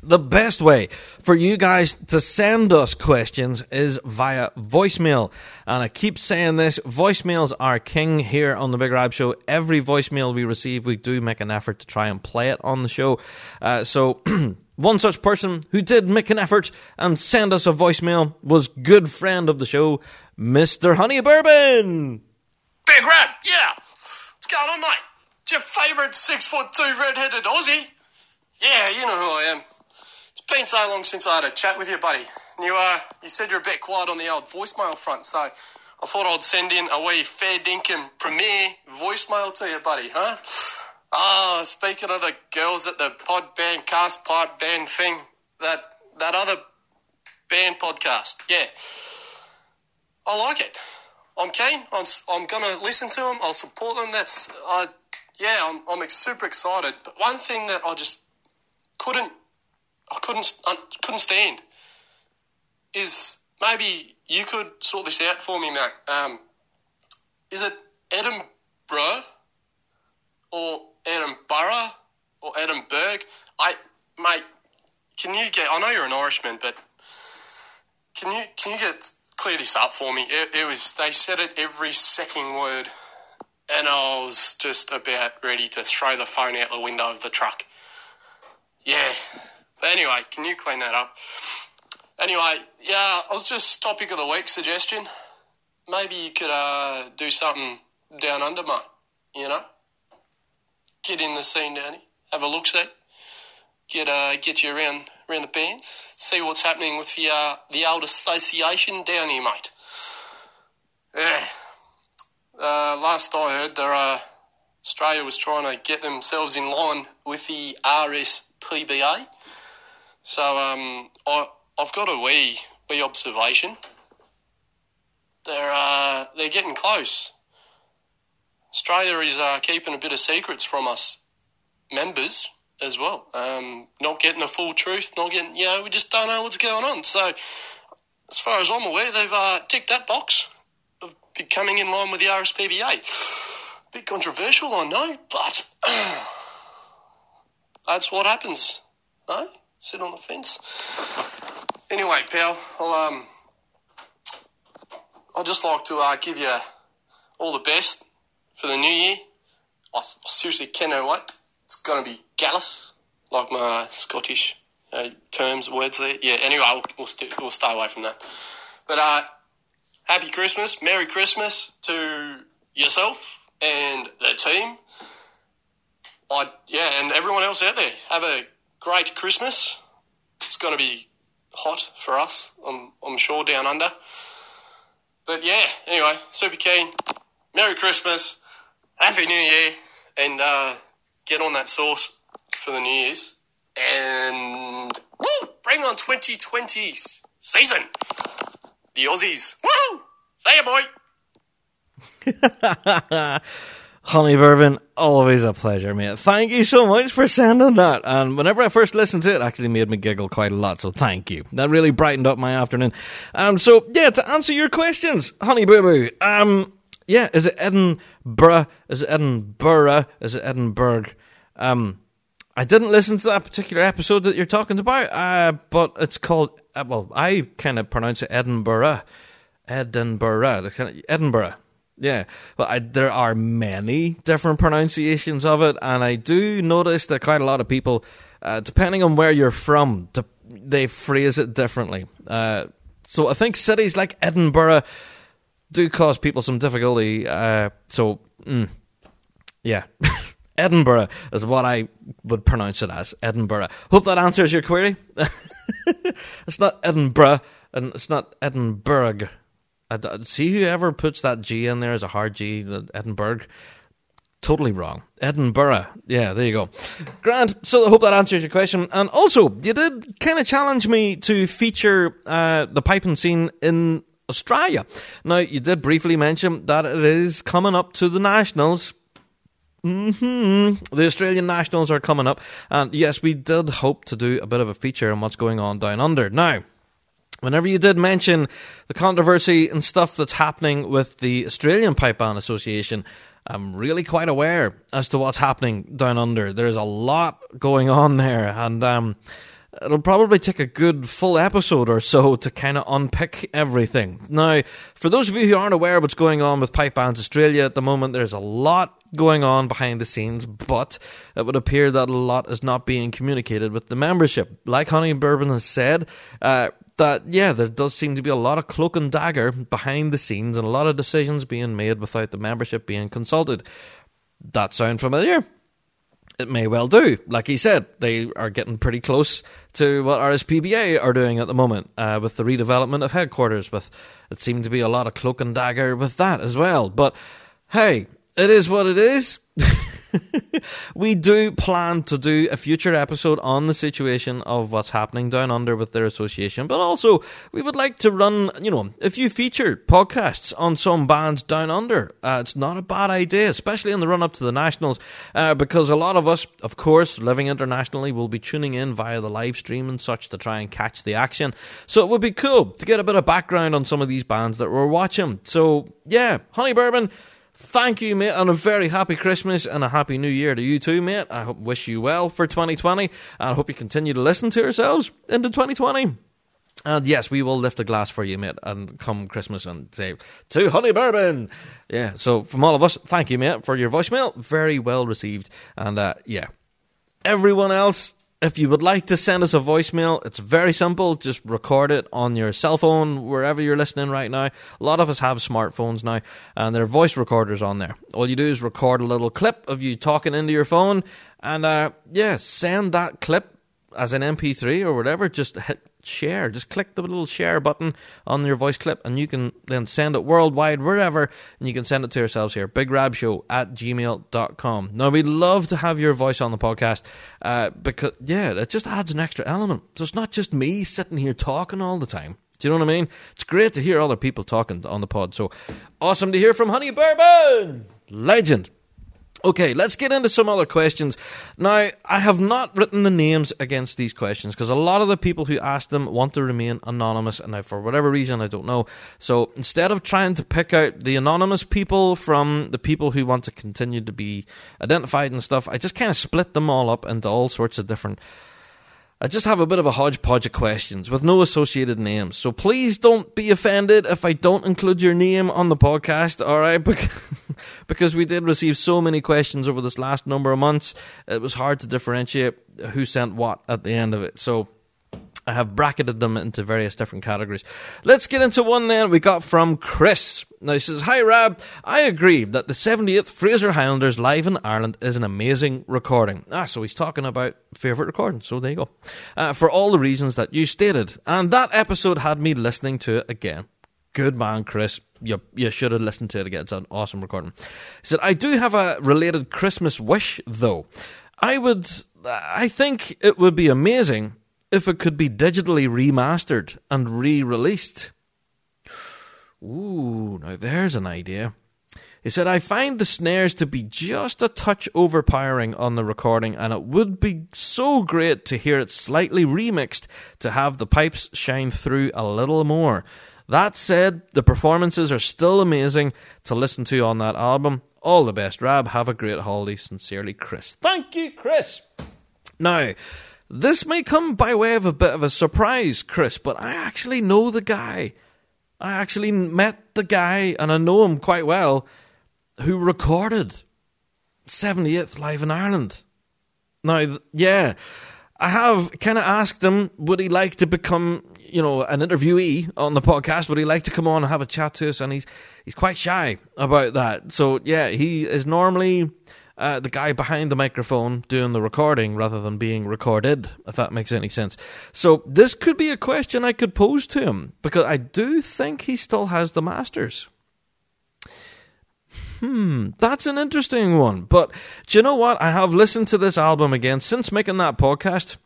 The best way for you guys to send us questions is via voicemail. And I keep saying this voicemails are king here on the Big Rab Show. Every voicemail we receive, we do make an effort to try and play it on the show. Uh, so, one such person who did make an effort and send us a voicemail was good friend of the show, Mr. Honey Bourbon. Big Red, yeah. What's going on, mate? It's your favourite six foot two red-headed Aussie. Yeah, you know who I am. It's been so long since I had a chat with you, buddy. You, uh, you said you're a bit quiet on the old voicemail front, so I thought I'd send in a wee fair dinkum premiere voicemail to you, buddy, huh? Ah, speaking of the girls at the pod band, cast pipe band thing, that that other band podcast, yeah. I like it. I'm keen. I'm, I'm going to listen to them. I'll support them. That's, I, yeah, I'm, I'm super excited. But one thing that I just couldn't, I couldn't, I couldn't stand is maybe you could sort this out for me, Mac. Um, is it Edinburgh or Edinburgh or Edinburgh? I, mate, can you get? I know you're an Irishman, but can you can you get clear this up for me? It, it was they said it every second word, and I was just about ready to throw the phone out the window of the truck. Yeah. Anyway, can you clean that up? Anyway, yeah, I was just topic of the week suggestion. Maybe you could uh, do something down under, mate. You know, get in the scene down have a look see. get uh, get you around around the bands, see what's happening with the uh, the old association down here, mate. Yeah. Uh, last I heard, there uh, Australia was trying to get themselves in line with the RSPBA. So um, I I've got a wee wee observation. They're uh, they're getting close. Australia is uh, keeping a bit of secrets from us members as well. Um, not getting the full truth, not getting, you know, we just don't know what's going on. So, as far as I'm aware, they've uh, ticked that box of becoming in line with the RSPBA. Bit controversial, I know, but that's what happens. No? Sit on the fence. Anyway, pal, I'll, um, I'd just like to uh, give you all the best for the new year. I, I seriously cannot wait. It's going to be gallus, like my Scottish uh, terms, words there. Yeah, anyway, we'll, we'll, st- we'll stay away from that. But uh, happy Christmas, Merry Christmas to yourself and the team. I Yeah, and everyone else out there. Have a great Christmas. It's going to be hot for us, I'm, I'm sure, down under. But yeah, anyway, super keen. Merry Christmas, Happy New Year, and uh, get on that sauce for the New Year's. And woo, bring on 2020's season. The Aussies. Woo! See ya, boy. Honey Bourbon, always a pleasure, mate. Thank you so much for sending that. And whenever I first listened to it, it actually made me giggle quite a lot. So thank you. That really brightened up my afternoon. Um, so yeah, to answer your questions, Honey Boo Boo. Um, yeah, is it Edinburgh? Is it Edinburgh? Is it Edinburgh? Um, I didn't listen to that particular episode that you're talking about, uh, but it's called. Uh, well, I kind of pronounce it Edinburgh, Edinburgh, Edinburgh. Yeah, well, I, there are many different pronunciations of it, and I do notice that quite a lot of people, uh, depending on where you're from, they phrase it differently. Uh, so I think cities like Edinburgh do cause people some difficulty. Uh, so, mm, yeah. Edinburgh is what I would pronounce it as. Edinburgh. Hope that answers your query. it's not Edinburgh, and it's not Edinburgh. See whoever puts that G in there as a hard G, Edinburgh. Totally wrong. Edinburgh. Yeah, there you go. Grant, so I hope that answers your question. And also, you did kind of challenge me to feature uh, the piping scene in Australia. Now, you did briefly mention that it is coming up to the Nationals Mm-hmm. The Australian Nationals are coming up, and yes, we did hope to do a bit of a feature on what's going on down under. Now, whenever you did mention the controversy and stuff that's happening with the Australian Pipe Band Association, I'm really quite aware as to what's happening down under. There's a lot going on there, and um, it'll probably take a good full episode or so to kind of unpick everything. Now, for those of you who aren't aware of what's going on with Pipe Bands Australia at the moment, there's a lot going on behind the scenes, but it would appear that a lot is not being communicated with the membership. Like Honey Bourbon has said, uh, that yeah, there does seem to be a lot of cloak and dagger behind the scenes and a lot of decisions being made without the membership being consulted. That sound familiar? It may well do. Like he said, they are getting pretty close to what RSPBA are doing at the moment uh, with the redevelopment of headquarters. With it seemed to be a lot of cloak and dagger with that as well. But hey, it is what it is. we do plan to do a future episode on the situation of what's happening down under with their association, but also we would like to run, you know, a few feature podcasts on some bands down under. Uh, it's not a bad idea, especially in the run up to the Nationals, uh, because a lot of us, of course, living internationally, will be tuning in via the live stream and such to try and catch the action. So it would be cool to get a bit of background on some of these bands that we're watching. So, yeah, Honey Bourbon Thank you, mate, and a very happy Christmas and a happy New Year to you too, mate. I hope, wish you well for 2020, and I hope you continue to listen to yourselves into 2020. And yes, we will lift a glass for you, mate, and come Christmas and say, to Honey Bourbon! Yeah, so from all of us, thank you, mate, for your voicemail. Very well received. And uh, yeah, everyone else, if you would like to send us a voicemail, it's very simple. Just record it on your cell phone, wherever you're listening right now. A lot of us have smartphones now, and there are voice recorders on there. All you do is record a little clip of you talking into your phone, and uh, yeah, send that clip as an MP3 or whatever, just hit share. Just click the little share button on your voice clip and you can then send it worldwide, wherever, and you can send it to yourselves here. BigRabShow at gmail.com. Now, we'd love to have your voice on the podcast uh, because, yeah, it just adds an extra element. So it's not just me sitting here talking all the time. Do you know what I mean? It's great to hear other people talking on the pod. So awesome to hear from Honey Bourbon. Legend. Okay, let's get into some other questions. Now, I have not written the names against these questions because a lot of the people who asked them want to remain anonymous, and now for whatever reason, I don't know. So instead of trying to pick out the anonymous people from the people who want to continue to be identified and stuff, I just kind of split them all up into all sorts of different I just have a bit of a hodgepodge of questions with no associated names. So please don't be offended if I don't include your name on the podcast, alright? Because we did receive so many questions over this last number of months, it was hard to differentiate who sent what at the end of it. So I have bracketed them into various different categories. Let's get into one then we got from Chris. Now he says, Hi Rab, I agree that the 78th Fraser Highlanders live in Ireland is an amazing recording. Ah, so he's talking about favourite recording, so there you go. Uh, for all the reasons that you stated. And that episode had me listening to it again. Good man, Chris. You, you should have listened to it again. It's an awesome recording. He said, I do have a related Christmas wish, though. I would, I think it would be amazing if it could be digitally remastered and re released. Ooh, now there's an idea. He said, I find the snares to be just a touch overpowering on the recording, and it would be so great to hear it slightly remixed to have the pipes shine through a little more. That said, the performances are still amazing to listen to on that album. All the best, Rab. Have a great holiday. Sincerely, Chris. Thank you, Chris. Now, this may come by way of a bit of a surprise, Chris, but I actually know the guy. I actually met the guy, and I know him quite well, who recorded 78th Live in Ireland. Now, yeah, I have kind of asked him, would he like to become, you know, an interviewee on the podcast? Would he like to come on and have a chat to us? And he's he's quite shy about that. So yeah, he is normally uh, the guy behind the microphone doing the recording rather than being recorded, if that makes any sense. So this could be a question I could pose to him because I do think he still has the masters. Hmm, that's an interesting one. But do you know what? I have listened to this album again since making that podcast.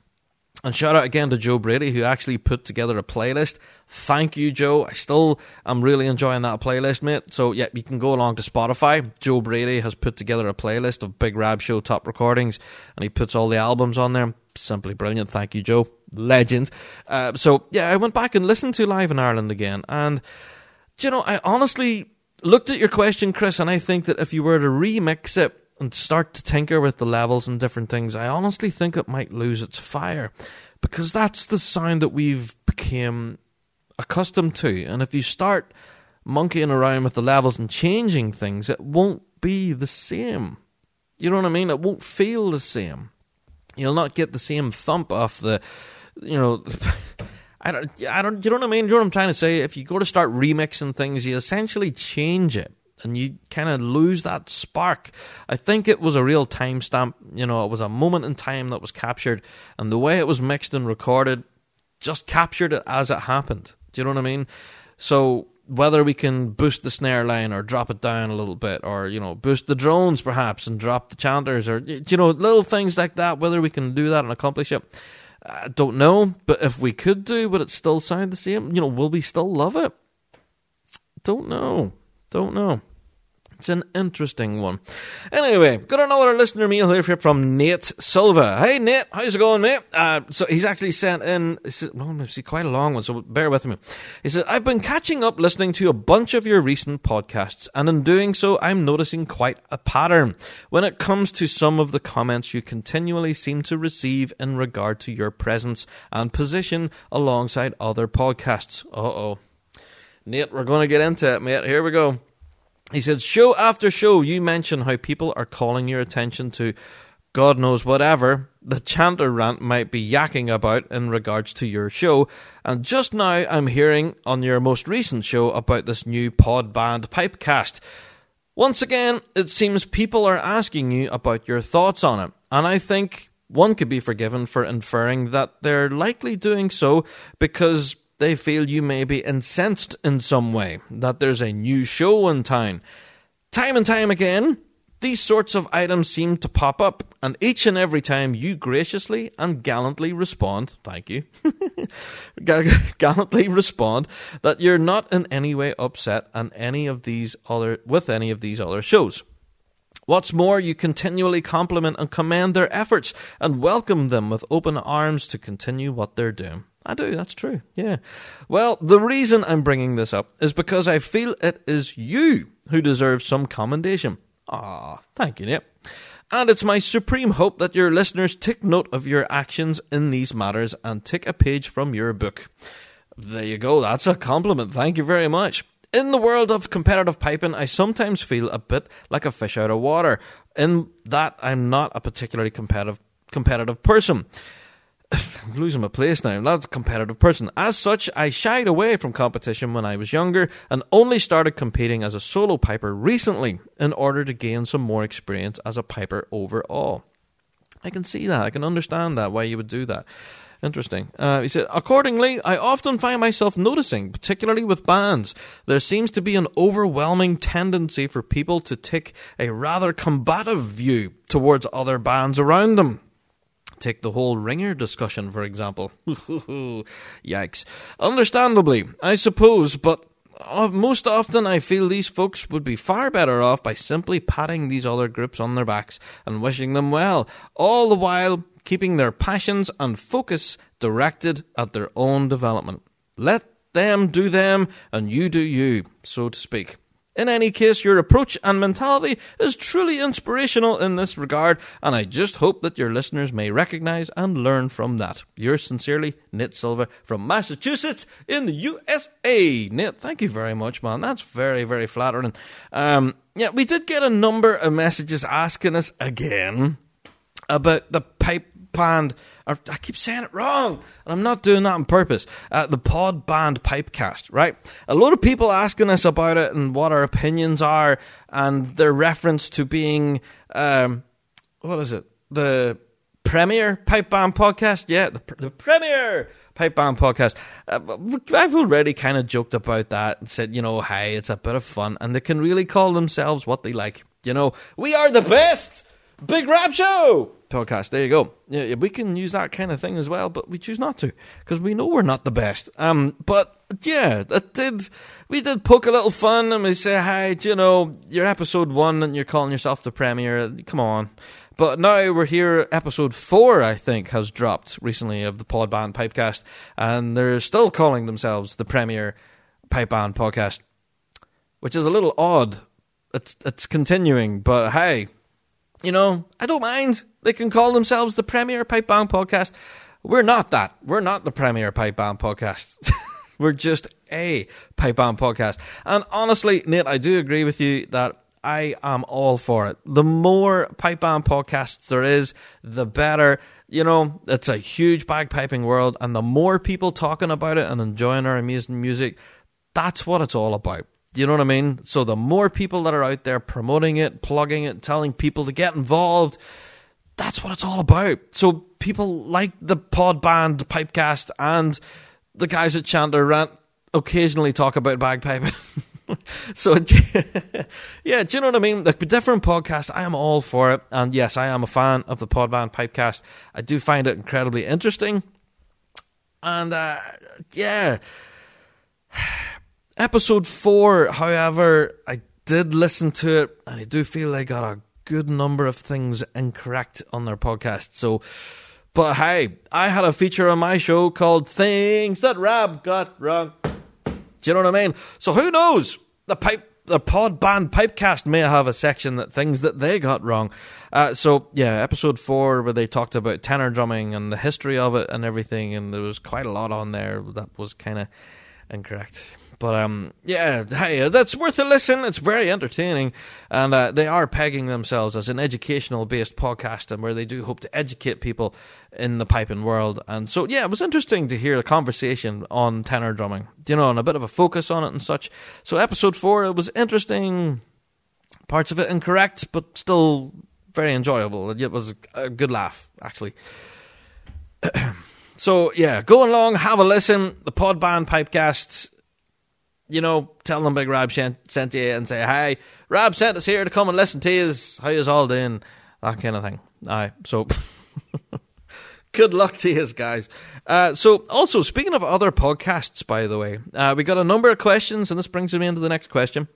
And shout out again to Joe Brady, who actually put together a playlist. Thank you, Joe. I still am really enjoying that playlist, mate. So, yeah, you can go along to Spotify. Joe Brady has put together a playlist of Big Rab Show top recordings, and he puts all the albums on there. Simply brilliant. Thank you, Joe. Legend. Uh, so, yeah, I went back and listened to Live in Ireland again. And, you know, I honestly looked at your question, Chris, and I think that if you were to remix it, and start to tinker with the levels and different things, I honestly think it might lose its fire because that's the sound that we've become accustomed to. And if you start monkeying around with the levels and changing things, it won't be the same. You know what I mean? It won't feel the same. You'll not get the same thump off the, you know. I don't, I don't, you know what I mean? You know what I'm trying to say? If you go to start remixing things, you essentially change it and you kind of lose that spark. I think it was a real timestamp. You know, it was a moment in time that was captured, and the way it was mixed and recorded just captured it as it happened. Do you know what I mean? So whether we can boost the snare line or drop it down a little bit, or you know, boost the drones perhaps and drop the chanters, or you know, little things like that. Whether we can do that and accomplish it. I don't know, but if we could do, would it still sound the same? You know, will we still love it? Don't know. Don't know. It's an interesting one. Anyway, got another listener mail here from Nate Silva. Hey Nate, how's it going, mate? Uh, so he's actually sent in, well, it's quite a long one, so bear with me. He says, I've been catching up listening to a bunch of your recent podcasts, and in doing so, I'm noticing quite a pattern when it comes to some of the comments you continually seem to receive in regard to your presence and position alongside other podcasts. Uh oh. Nate, we're going to get into it, mate. Here we go. He said, show after show, you mention how people are calling your attention to God knows whatever the chanter rant might be yakking about in regards to your show. And just now, I'm hearing on your most recent show about this new pod band Pipecast. Once again, it seems people are asking you about your thoughts on it. And I think one could be forgiven for inferring that they're likely doing so because they feel you may be incensed in some way, that there's a new show in town. Time and time again, these sorts of items seem to pop up, and each and every time you graciously and gallantly respond, thank you, gallantly respond that you're not in any way upset on any of these other with any of these other shows. What's more, you continually compliment and commend their efforts and welcome them with open arms to continue what they're doing. I do, that's true, yeah. Well, the reason I'm bringing this up is because I feel it is you who deserve some commendation. Ah, thank you, Nate. And it's my supreme hope that your listeners take note of your actions in these matters and take a page from your book. There you go, that's a compliment. Thank you very much. In the world of competitive piping, I sometimes feel a bit like a fish out of water, in that I'm not a particularly competitive competitive person. I'm losing my place now. I'm not a competitive person. As such, I shied away from competition when I was younger and only started competing as a solo piper recently in order to gain some more experience as a piper overall. I can see that. I can understand that, why you would do that. Interesting. Uh, he said, accordingly, I often find myself noticing, particularly with bands, there seems to be an overwhelming tendency for people to take a rather combative view towards other bands around them. Take the whole ringer discussion, for example. Yikes. Understandably, I suppose, but most often I feel these folks would be far better off by simply patting these other groups on their backs and wishing them well, all the while keeping their passions and focus directed at their own development. Let them do them, and you do you, so to speak. In any case, your approach and mentality is truly inspirational in this regard, and I just hope that your listeners may recognize and learn from that. Yours sincerely, Nate Silva from Massachusetts in the USA. Nate, thank you very much, man. That's very, very flattering. Um, yeah, we did get a number of messages asking us again about the pipe band. I keep saying it wrong, and I'm not doing that on purpose. Uh, the pod band pipecast, right? A lot of people asking us about it and what our opinions are, and their reference to being, um, what is it? The premier pipe band podcast? Yeah, the, the premier pipe band podcast. Uh, I've already kind of joked about that and said, you know, hey, it's a bit of fun, and they can really call themselves what they like. You know, we are the best Big Rab Show podcast. There you go. Yeah, we can use that kind of thing as well, but we choose not to because we know we're not the best. Um, but yeah, that did we did poke a little fun and we say, "Hi, you know, you're episode one and you're calling yourself the premier. Come on." But now we're here. Episode four, I think, has dropped recently of the Pod Band Pipecast, and they're still calling themselves the premier pipe band podcast, which is a little odd. It's it's continuing, but hey, you know, I don't mind. They can call themselves the Premier Pipe Band Podcast. We're not that. We're not the Premier Pipe Band Podcast. We're just a Pipe Band Podcast. And honestly, Nate, I do agree with you that I am all for it. The more Pipe Band podcasts there is, the better. You know, it's a huge bagpiping world, and the more people talking about it and enjoying our amazing music, that's what it's all about. You know what I mean? So the more people that are out there promoting it, plugging it, telling people to get involved, that's what it's all about. So people like the pod band, the pipecast, and the guys at Chanter Rant occasionally talk about bagpiping. so yeah, do you know what I mean? Like different podcasts, I am all for it, and yes, I am a fan of the Podband Pipecast. I do find it incredibly interesting, and uh, yeah, Episode 4, however, I did listen to it and I do feel I got a good number of things incorrect on their podcast. So, but hey, I had a feature on my show called Things That Rab Got Wrong. Do you know what I mean? So who knows? The pipe the pod band pipecast may have a section that things that they got wrong. Uh, so yeah, episode four where they talked about tenor drumming and the history of it and everything, and there was quite a lot on there that was kind of incorrect. But um, yeah, hey, that's worth a listen. It's very entertaining, and uh, they are pegging themselves as an educational-based podcast, and where they do hope to educate people in the piping world. And so, yeah, it was interesting to hear a conversation on tenor drumming, you know, and a bit of a focus on it and such. So, episode four, it was interesting. Parts of it incorrect, but still very enjoyable. It was a good laugh, actually. so yeah, go along, have a listen. The Podband Pipecasts. You know, tell them Big Rab sent, you and say, "Hi, Rab sent us here to come and listen to you. How you all doing?" That kind of thing. Aye, so. Good luck to you guys. Uh, so, also, speaking of other podcasts, by the way, uh, we got a number of questions, and this brings me into the next question.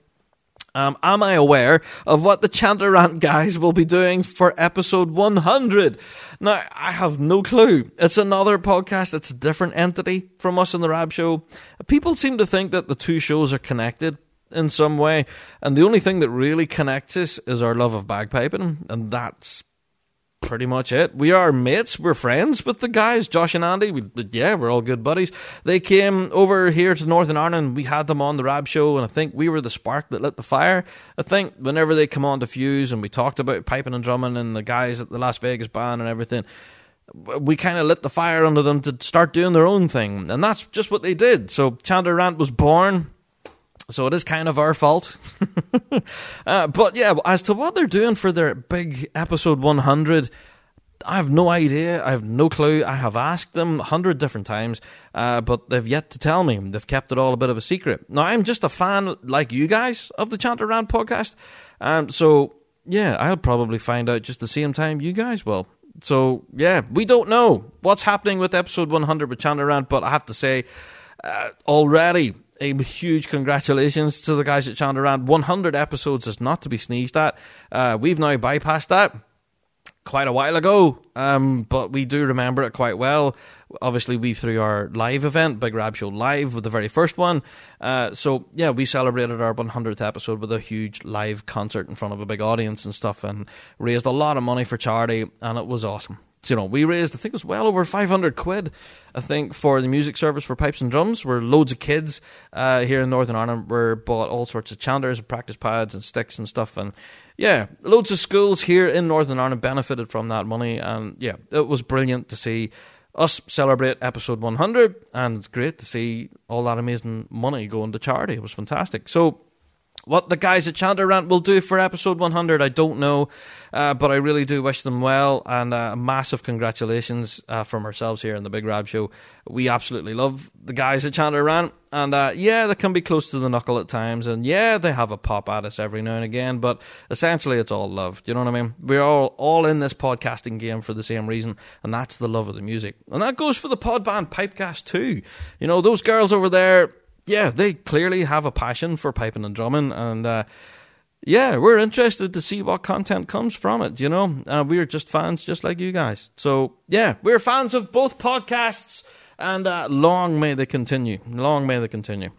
Um, am I aware of what the Chanter Rant guys will be doing for episode 100? Now, I have no clue. It's another podcast. It's a different entity from us in the Rab Show. People seem to think that the two shows are connected in some way, and the only thing that really connects us is our love of bagpiping, and that's pretty much it. We are mates. We're friends with the guys, Josh and Andy. We, yeah, we're all good buddies. They came over here to Northern Ireland. We had them on the Rab show, and I think we were the spark that lit the fire. I think whenever they come on to Fuse and we talked about piping and drumming and the guys at the Las Vegas band and everything, we kind of lit the fire under them to start doing their own thing. And that's just what they did. So Chanter Rant was born so it is kind of our fault. uh, but yeah, as to what they're doing for their big episode 100, I have no idea. I have no clue. I have asked them a hundred different times, uh, but they've yet to tell me. They've kept it all a bit of a secret. Now, I'm just a fan, like you guys, of the Chanter Rant podcast. Um, so, yeah, I'll probably find out just the same time you guys will. So, yeah, we don't know what's happening with episode 100 with Chanter Rant, but I have to say, uh, already a huge congratulations to the guys at Rant. 100 episodes is not to be sneezed at. Uh, we've now bypassed that quite a while ago, um, but we do remember it quite well. Obviously, we threw our live event, Big Rab Show Live, with the very first one. Uh, so, yeah, we celebrated our 100th episode with a huge live concert in front of a big audience and stuff and raised a lot of money for charity, and it was awesome you know, we raised, I think it was well over 500 quid, I think, for the music service for pipes and drums, where loads of kids uh, here in Northern Ireland were bought all sorts of chanters and practice pads and sticks and stuff. And yeah, loads of schools here in Northern Ireland benefited from that money. And yeah, it was brilliant to see us celebrate episode 100. And it's great to see all that amazing money going to charity. It was fantastic. So, what the guys at Chanter Rant will do for episode 100, I don't know, uh, but I really do wish them well and uh, massive congratulations uh, from ourselves here in the Big Rab Show. We absolutely love the guys at Chanter Rant, and uh, yeah, they can be close to the knuckle at times, and yeah, they have a pop at us every now and again, but essentially it's all love. Do you know what I mean? We're all all in this podcasting game for the same reason, and that's the love of the music, and that goes for the Podband Pipecast too. You know, those girls over there yeah, they clearly have a passion for piping and drumming, and uh, yeah, we're interested to see what content comes from it. You know, uh, we're just fans, just like you guys. So yeah, we're fans of both podcasts, and uh, long may they continue. Long may they continue.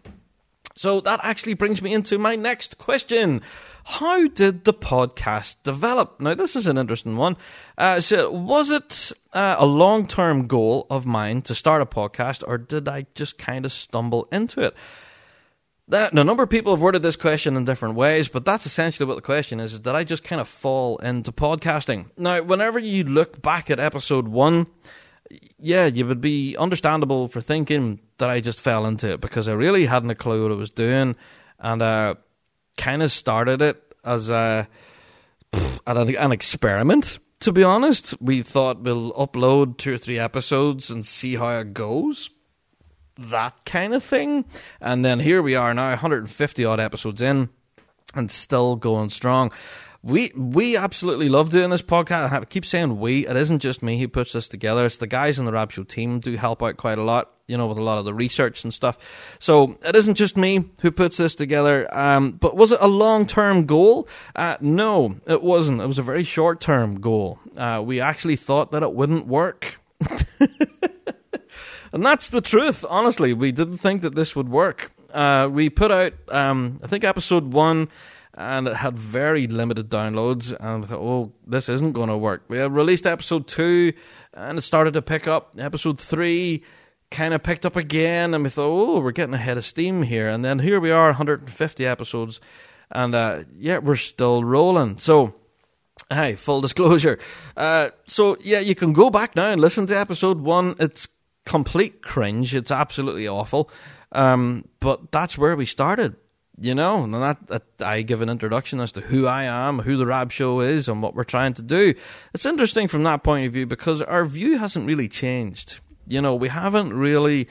So that actually brings me into my next question. How did the podcast develop? Now, this is an interesting one. Uh, so, was it uh, a long term goal of mine to start a podcast, or did I just kind of stumble into it? That, a number of people have worded this question in different ways, but that's essentially what the question is, is did I just kind of fall into podcasting? Now, whenever you look back at episode one, yeah, you would be understandable for thinking that I just fell into it because I really hadn't a clue what I was doing, and uh, kind of started it as a an experiment. To be honest, we thought we'll upload two or three episodes and see how it goes. That kind of thing. And then here we are now, 150 odd episodes in, and still going strong we we absolutely love doing this podcast. I keep saying we. It isn't just me who puts this together. It's the guys in the Rab Show team do help out quite a lot. You know, with a lot of the research and stuff. So it isn't just me who puts this together. Um, but was it a long term goal? Uh, no, it wasn't. It was a very short term goal. Uh, we actually thought that it wouldn't work. and that's the truth. Honestly, we didn't think that this would work. Uh, we put out, um, I think, episode one and it had very limited downloads. And I thought, oh, this isn't going to work. We released episode two, and it started to pick up. Episode three kind of picked up again, and we thought, oh, we're getting ahead of steam here. And then here we are, 150 episodes, and uh, yeah, we're still rolling. So. Hey, full disclosure. Uh, so yeah, you can go back now and listen to episode one. It's complete cringe. It's absolutely awful. Um, but that's where we started you know, and that, that I give an introduction as to who I am, who the Rab Show is, and what we're trying to do. It's interesting from that point of view because our view hasn't really changed. You know, we haven't really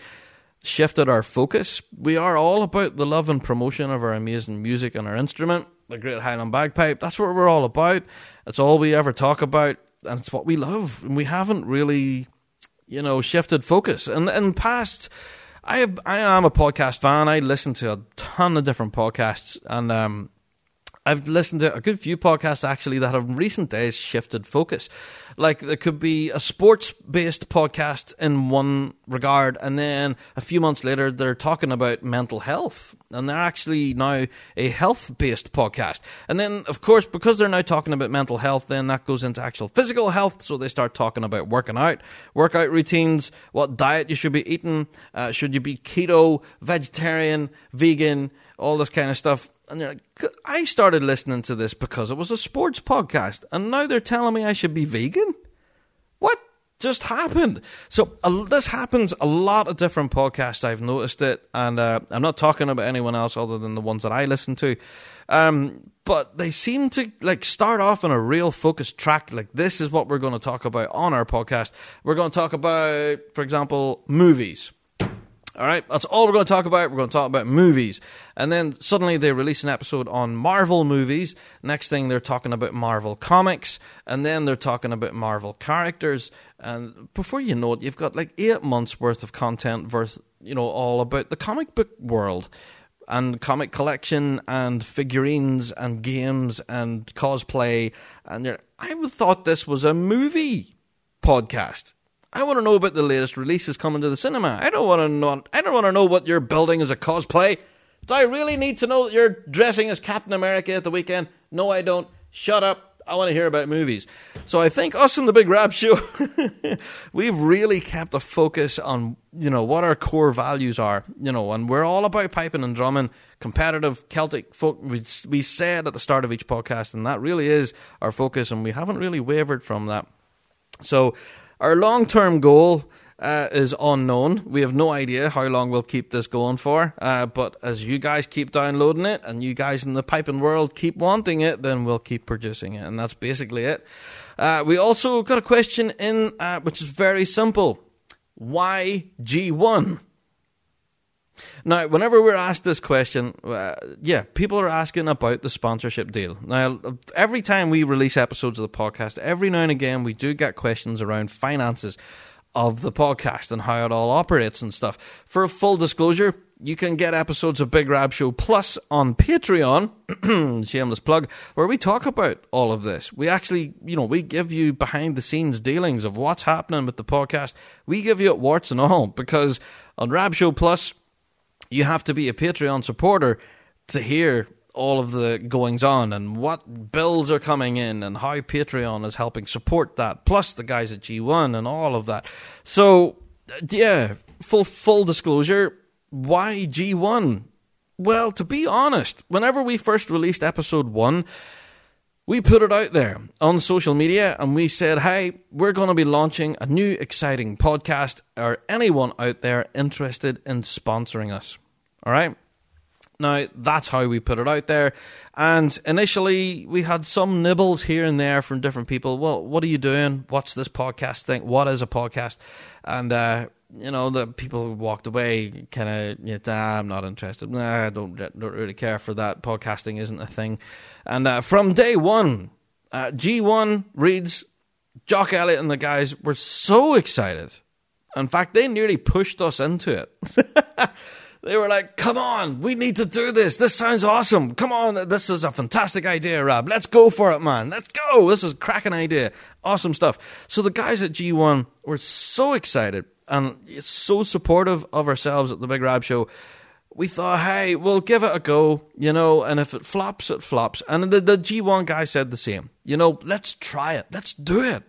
shifted our focus. We are all about the love and promotion of our amazing music and our instrument, the Great Highland Bagpipe. That's what we're all about. It's all we ever talk about, and it's what we love. And we haven't really, you know, shifted focus. And in past, I have, I am a podcast fan. I listen to a ton of different podcasts, and um, I've listened to a good few podcasts actually that have in recent days shifted focus. Like there could be a sports based podcast in one regard, and then a few months later they're talking about mental health, and they're actually now a health based podcast. And then, of course, because they're now talking about mental health, then that goes into actual physical health. So they start talking about working out, workout routines, what diet you should be eating, uh, should you be keto, vegetarian, vegan, all this kind of stuff and they're like, I started listening to this because it was a sports podcast, and now they're telling me I should be vegan. What just happened? So uh, this happens a lot of different podcasts. I've noticed it, and uh, I'm not talking about anyone else other than the ones that I listen to. Um, but they seem to like start off on a real focused track. Like this is what we're going to talk about on our podcast. We're going to talk about, for example, movies all right, that's all we're going to talk about. We're going to talk about movies. And then suddenly they release an episode on Marvel movies. Next thing they're talking about Marvel comics. And then they're talking about Marvel characters. And before you know it, you've got like eight months worth of content worth, you know, all about the comic book world and comic collection and figurines and games and cosplay. And I thought this was a movie podcast. I want to know about the latest releases coming to the cinema. I don't want to know. I don't want to know what you're building as a cosplay. Do I really need to know that you're dressing as Captain America at the weekend? No, I don't. Shut up. I want to hear about movies. So I think us in the Big Rab Show, we've really kept a focus on you know what our core values are. You know, and we're all about piping and drumming, competitive Celtic folk. We we said at the start of each podcast, and that really is our focus, and we haven't really wavered from that. So our long term goal uh, is unknown. We have no idea how long we'll keep this going for. Uh, but as you guys keep downloading it and you guys in the piping world keep wanting it, then we'll keep producing it. And that's basically it. Uh, we also got a question in, uh, which is very simple. Why G1? Now, whenever we're asked this question, uh, yeah, people are asking about the sponsorship deal. Now, every time we release episodes of the podcast, every now and again we do get questions around finances of the podcast and how it all operates and stuff. For a full disclosure, you can get episodes of Big Rab Show Plus on Patreon, shameless plug, where we talk about all of this. We actually, you know, we give you behind the scenes dealings of what's happening with the podcast. We give you it warts and all because on Rab Show Plus, you have to be a Patreon supporter to hear all of the goings on and what bills are coming in and how Patreon is helping support that, plus the guys at G1 and all of that. So, yeah, full full disclosure, why G1? Well, to be honest, whenever we first released episode 1, we put it out there on social media and we said, hey, we're going to be launching a new exciting podcast. Are anyone out there interested in sponsoring us? All right. Now, that's how we put it out there. And initially, we had some nibbles here and there from different people. Well, what are you doing? What's this podcast thing? What is a podcast? And, uh, you know, the people walked away kind of, yeah, nah, I'm not interested. Nah, I don't, don't really care for that. Podcasting isn't a thing. And uh, from day one, uh, G1 Reeds, Jock Elliott and the guys were so excited. In fact, they nearly pushed us into it. they were like, come on, we need to do this. This sounds awesome. Come on, this is a fantastic idea, Rab. Let's go for it, man. Let's go. This is a cracking idea. Awesome stuff. So the guys at G1 were so excited and so supportive of ourselves at the Big Rab Show. We thought, hey, we'll give it a go, you know, and if it flops, it flops. And the, the G1 guy said the same. You know, let's try it. Let's do it.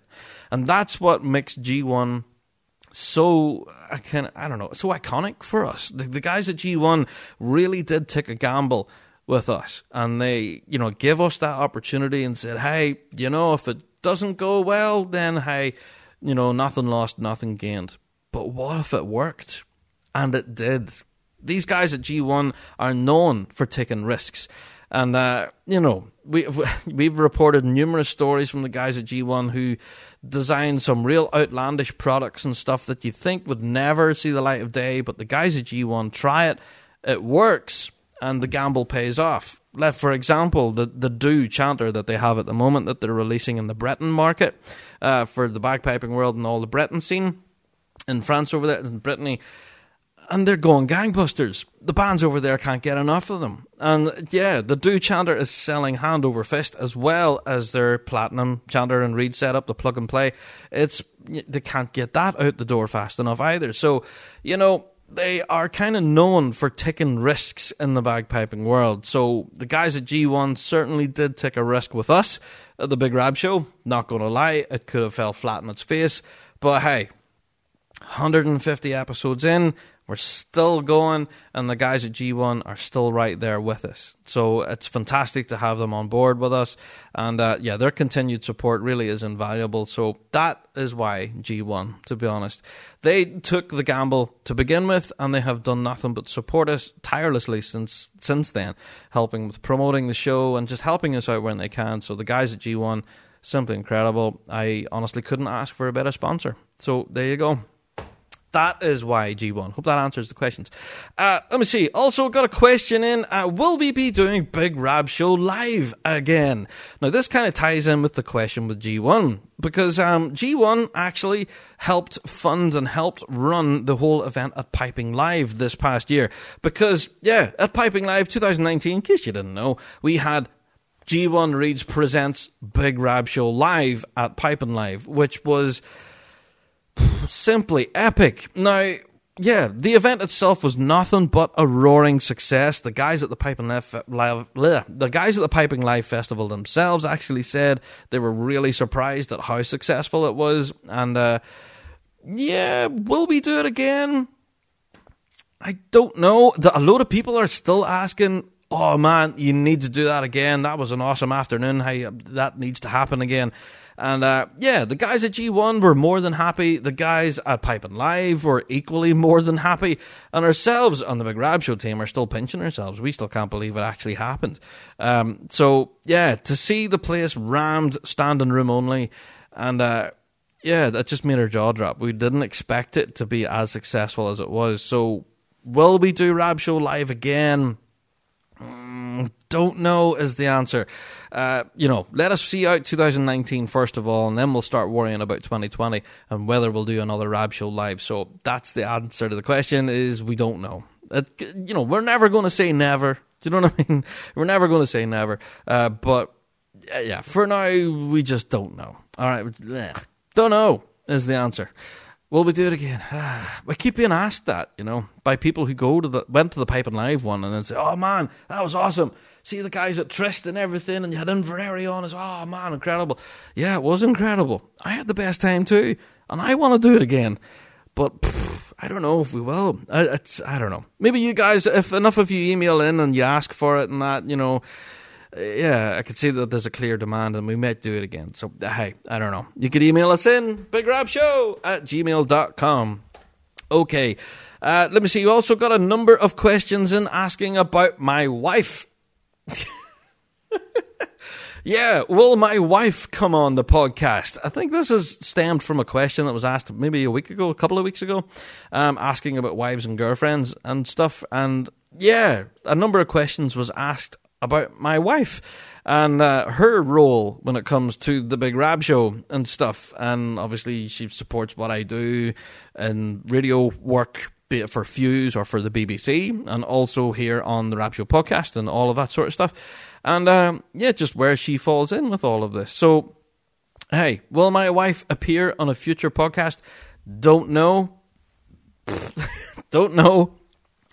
And that's what makes G1 so I can I don't know so iconic for us. The, the, guys at G1 really did take a gamble with us, and they you know give us that opportunity and said, hey, you know, if it doesn't go well, then hey, you know, nothing lost, nothing gained. But what if it worked? And it did. These guys at G1 are known for taking risks. And, uh, you know, we, we've reported numerous stories from the guys at G1 who design some real outlandish products and stuff that you think would never see the light of day, but the guys at G1 try it, it works, and the gamble pays off. Let, for example, the the do chanter that they have at the moment that they're releasing in the Breton market uh, for the bagpiping world and all the Breton scene in France over there in Brittany and they're going gangbusters. The bands over there can't get enough of them. And yeah, the Do Chanter is selling hand over fist as well as their platinum chanter and reed setup, the plug and play. It's they can't get that out the door fast enough either. So, you know, they are kind of known for taking risks in the bagpiping world. So the guys at G1 certainly did take a risk with us at the Big Rab show. Not going to lie, it could have fell flat on its face. But hey, 150 episodes in, we're still going, and the guys at G1 are still right there with us. So it's fantastic to have them on board with us. And uh, yeah, their continued support really is invaluable. So that is why G1, to be honest. They took the gamble to begin with, and they have done nothing but support us tirelessly since since then, helping with promoting the show and just helping us out when they can. So the guys at G1, simply incredible. I honestly couldn't ask for a better sponsor. So there you go. That is why G1. Hope that answers the questions. Uh, let me see. Also got a question in. Uh, will we be doing Big Rab Show live again? Now this kind of ties in with the question with G1 because um, G1 actually helped fund and helped run the whole event at Piping Live this past year. Because yeah, at Piping Live 2019, in case you didn't know, we had G1 Reeds presents Big Rab Show live at Piping Live, which was simply epic. Now, yeah, the event itself was nothing but a roaring success. The guys at the Piping Live, Live the guys at the Piping Live Festival themselves actually said they were really surprised at how successful it was. And uh, yeah, will we do it again? I don't know. a lot of people are still asking. Oh man, you need to do that again. That was an awesome afternoon. How that needs to happen again. And uh, yeah, the guys at G1 were more than happy. The guys at Piping Live were equally more than happy. And ourselves on the Big Rab Show team are still pinching ourselves. We still can't believe it actually happened. Um, so yeah, to see the place rammed, standing room only, and uh, yeah, that just made our jaw drop. We didn't expect it to be as successful as it was. So will we do Rab Show live again? Mm, don't know is the answer. Uh, you know, let us see out 2019 first of all, and then we'll start worrying about 2020 and whether we'll do another Rab show live. So that's the answer to the question: is we don't know. It, you know, we're never going to say never. Do you know what I mean? We're never going to say never. Uh, but yeah, for now we just don't know. All right, don't know is the answer. Will we do it again? we keep being asked that, you know, by people who go to the went to the Piping Live one and then say, "Oh man, that was awesome." see the guys at Trist and everything, and you had Inveraray on as oh man, incredible. Yeah, it was incredible. I had the best time too, and I want to do it again. But pff, I don't know if we will. I, it's, I don't know. Maybe you guys, if enough of you email in and you ask for it and that, you know, yeah, I could see that there's a clear demand and we might do it again. So, hey, I don't know. You could email us in, bigrabshow at gmail.com. Okay. Uh, let me see. You also got a number of questions in asking about my wife. yeah, will my wife come on the podcast? I think this is stemmed from a question that was asked maybe a week ago, a couple of weeks ago, um, asking about wives and girlfriends and stuff. And yeah, a number of questions was asked about my wife and uh, her role when it comes to the Big Rab show and stuff. And obviously, she supports what I do and radio work be it for Fuse or for the BBC, and also here on the Rab Show podcast and all of that sort of stuff. And um, yeah, just where she falls in with all of this. So, hey, will my wife appear on a future podcast? Don't know. Don't know.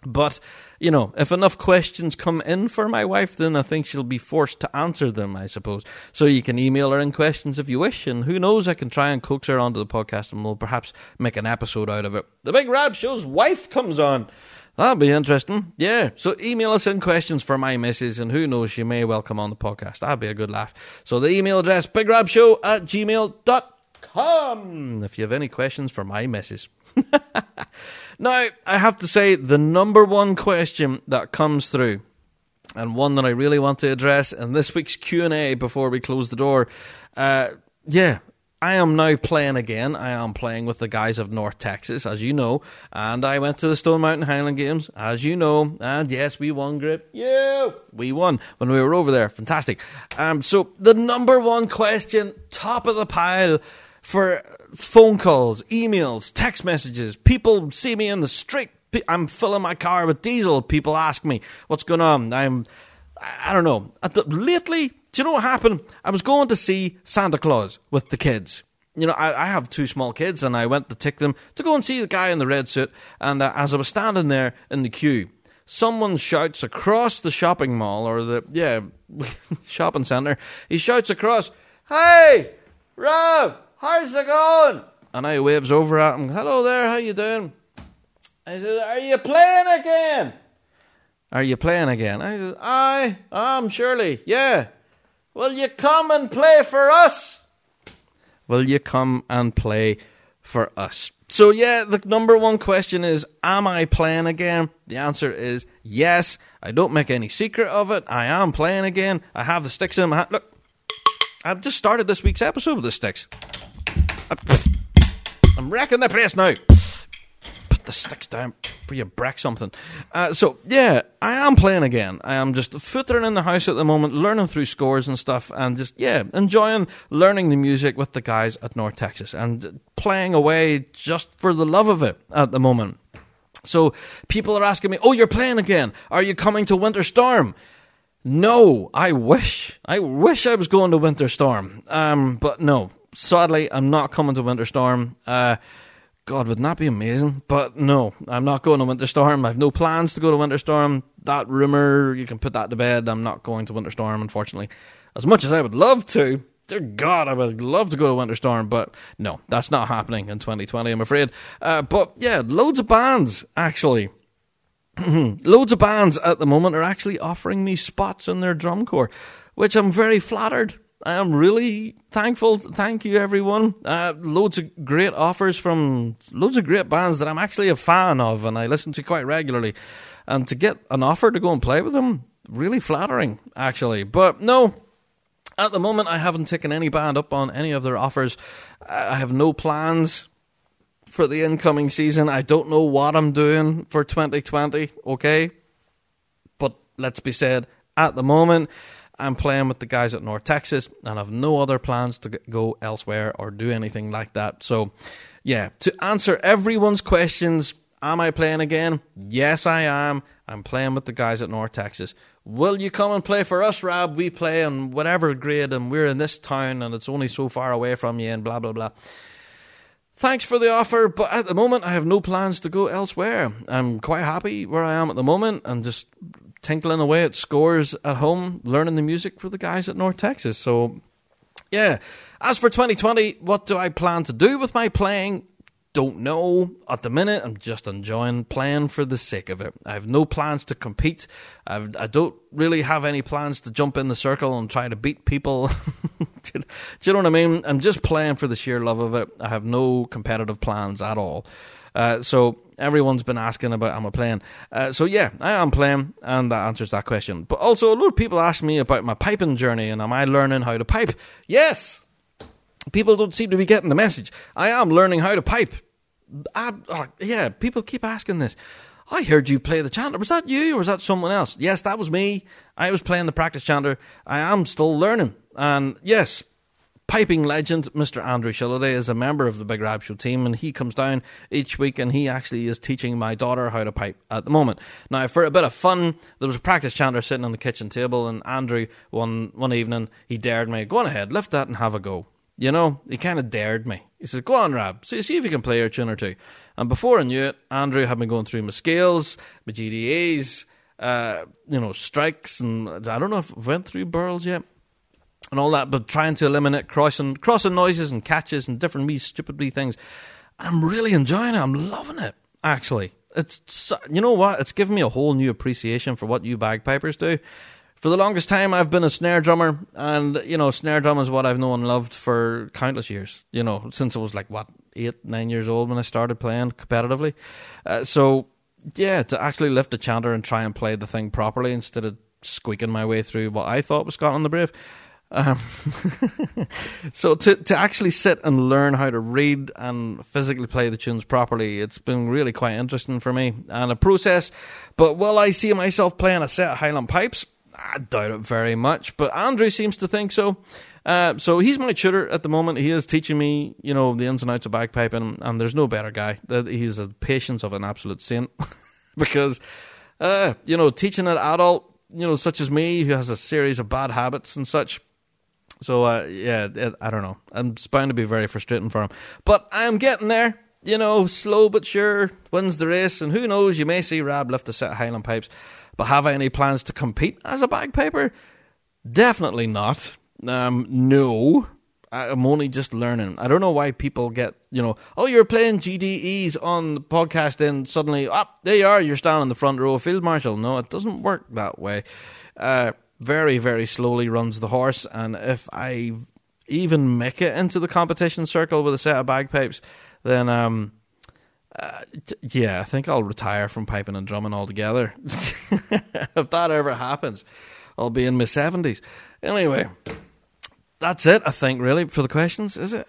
But you know, if enough questions come in for my wife, then I think she'll be forced to answer them, I suppose. So you can email her in questions if you wish, and who knows, I can try and coax her onto the podcast and we'll perhaps make an episode out of it. The Big Rab Show's wife comes on. That'll be interesting. Yeah. So email us in questions for my missus, and who knows, she may well come on the podcast. That'd be a good laugh. So the email address, bigrabshow at gmail.com if you have any questions for my missus. now, I have to say, the number one question that comes through, and one that I really want to address in this week's Q and A before we close the door, uh, yeah, I am now playing again. I am playing with the guys of North Texas, as you know, and I went to the Stone Mountain Highland Games, as you know, and yes, we won, Grip. Yeah, we won when we were over there. Fantastic. Um, so the number one question, top of the pile for phone calls, emails, text messages. People see me in the street. I'm filling my car with diesel. People ask me what's going on. I'm, I don't know. Lately, do you know what happened? I was going to see Santa Claus with the kids. You know, I, I have two small kids, and I went to take them to go and see the guy in the red suit. And uh, as I was standing there in the queue, someone shouts across the shopping mall or the yeah shopping center. He shouts across, "Hey, Rob, how's it going? And I waves over at him, hello there, how you doing? I said, are you playing again? Are you playing again? I said, I'm surely, yeah. Will you come and play for us? Will you come and play for us? So yeah, the number one question is, am I playing again? The answer is yes. I don't make any secret of it. I am playing again. I have the sticks in my hand. Look, I've just started this week's episode with the sticks. I'm wrecking the place now. Put the sticks down for you break something. Uh, so yeah, I am playing again. I am just footering in the house at the moment, learning through scores and stuff, and just yeah, enjoying learning the music with the guys at North Texas and playing away just for the love of it at the moment. So people are asking me, "Oh, you're playing again? Are you coming to Winter Storm?" No, I wish. I wish I was going to Winter Storm. Um, but no, sadly, I'm not coming to Winter Storm. Uh, God, wouldn't that be amazing? But no, I'm not going to Winter Storm. I have no plans to go to Winter Storm. That rumor, you can put that to bed. I'm not going to Winter Storm, unfortunately. As much as I would love to, dear God, I would love to go to Winter Storm, but no, that's not happening in 2020, I'm afraid. Uh, but yeah, loads of bands, actually. loads of bands at the moment are actually offering me spots in their drum corps, which I'm very flattered I am really thankful. Thank you, everyone. Uh, loads of great offers from loads of great bands that I'm actually a fan of and I listen to quite regularly. And to get an offer to go and play with them, really flattering, actually. But no, at the moment, I haven't taken any band up on any of their offers. I have no plans for the incoming season. I don't know what I'm doing for 2020, okay? But let's be said, at the moment, I'm playing with the guys at North Texas and I've no other plans to go elsewhere or do anything like that. So, yeah, to answer everyone's questions, am I playing again? Yes, I am. I'm playing with the guys at North Texas. Will you come and play for us, Rob? We play in whatever grade and we're in this town and it's only so far away from you and blah, blah, blah. Thanks for the offer, but at the moment I have no plans to go elsewhere. I'm quite happy where I am at the moment and just tinkling away at scores at home, learning the music for the guys at North Texas. So, yeah. As for 2020, what do I plan to do with my playing? Don't know. At the minute, I'm just enjoying playing for the sake of it. I have no plans to compete. I've, I do not really have any plans to jump in the circle and try to beat people. do you know what I mean? I'm just playing for the sheer love of it. I have no competitive plans at all. Uh, so everyone's been asking about am I playing? Uh, so yeah, I am playing, and that answers that question. But also, a lot of people ask me about my piping journey and am I learning how to pipe? Yes. People don't seem to be getting the message. I am learning how to pipe. I, uh, yeah, people keep asking this. I heard you play the chanter. Was that you or was that someone else? Yes, that was me. I was playing the practice chanter. I am still learning. And yes, piping legend, Mr. Andrew Shilliday, is a member of the Big Rab Show team, and he comes down each week and he actually is teaching my daughter how to pipe at the moment. Now, for a bit of fun, there was a practice chanter sitting on the kitchen table, and Andrew, one, one evening, he dared me, go on ahead, lift that and have a go. You know, he kind of dared me. He said, go on, Rab, see, see if you can play a tune or two. And before I knew it, Andrew had been going through my scales, my GDAs, uh, you know, strikes, and I don't know if I went through burls yet and all that, but trying to eliminate crossing crossing noises and catches and different wee stupid wee things. I'm really enjoying it. I'm loving it. Actually, it's you know what? It's given me a whole new appreciation for what you bagpipers do. For the longest time, I've been a snare drummer, and you know, snare drum is what I've known and loved for countless years. You know, since I was like what eight, nine years old when I started playing competitively. Uh, so yeah, to actually lift a chanter and try and play the thing properly instead of squeaking my way through what I thought was Scotland the Brave. Um, so to to actually sit and learn how to read and physically play the tunes properly, it's been really quite interesting for me and a process. But will I see myself playing a set of Highland pipes? I doubt it very much. But Andrew seems to think so. Uh, so he's my tutor at the moment. He is teaching me, you know, the ins and outs of bagpiping, and there's no better guy. He's a patience of an absolute saint because, uh, you know, teaching an adult, you know, such as me who has a series of bad habits and such so uh, yeah, it, I don't know. I'm bound to be very frustrating for him, but I'm getting there. You know, slow but sure wins the race, and who knows? You may see Rab lift a set of Highland pipes. But have I any plans to compete as a bagpiper? Definitely not. Um, no. I'm only just learning. I don't know why people get, you know, oh, you're playing GDEs on the podcast, and suddenly, up oh, there you are, you're standing in the front row, field marshal. No, it doesn't work that way. Uh, very, very slowly runs the horse. And if I even make it into the competition circle with a set of bagpipes, then um, uh, yeah, I think I'll retire from piping and drumming altogether. if that ever happens, I'll be in my seventies. Anyway, that's it. I think really for the questions, is it?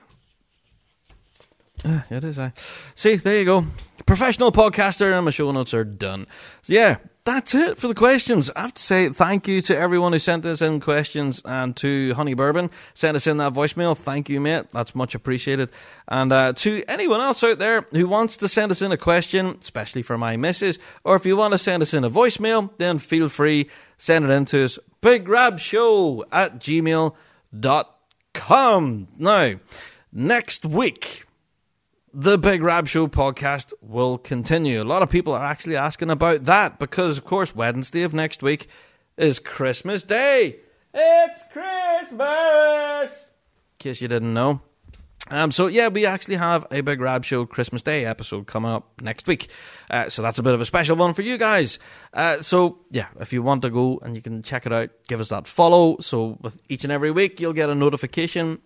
It is. I see. There you go. Professional podcaster, and my show notes are done. So yeah, that's it for the questions. I have to say thank you to everyone who sent us in questions and to Honey Bourbon sent us in that voicemail. Thank you, mate. That's much appreciated. And uh, to anyone else out there who wants to send us in a question, especially for my missus, or if you want to send us in a voicemail, then feel free. Send it in to us. Big Rab Show at gmail.com. Now, next week the Big Rab Show podcast will continue. A lot of people are actually asking about that because, of course, Wednesday of next week is Christmas Day. It's Christmas! In case you didn't know. Um, so yeah, we actually have a Big Rab Show Christmas Day episode coming up next week. Uh, so that's a bit of a special one for you guys. Uh, so yeah, if you want to go and you can check it out, give us that follow. So with each and every week, you'll get a notification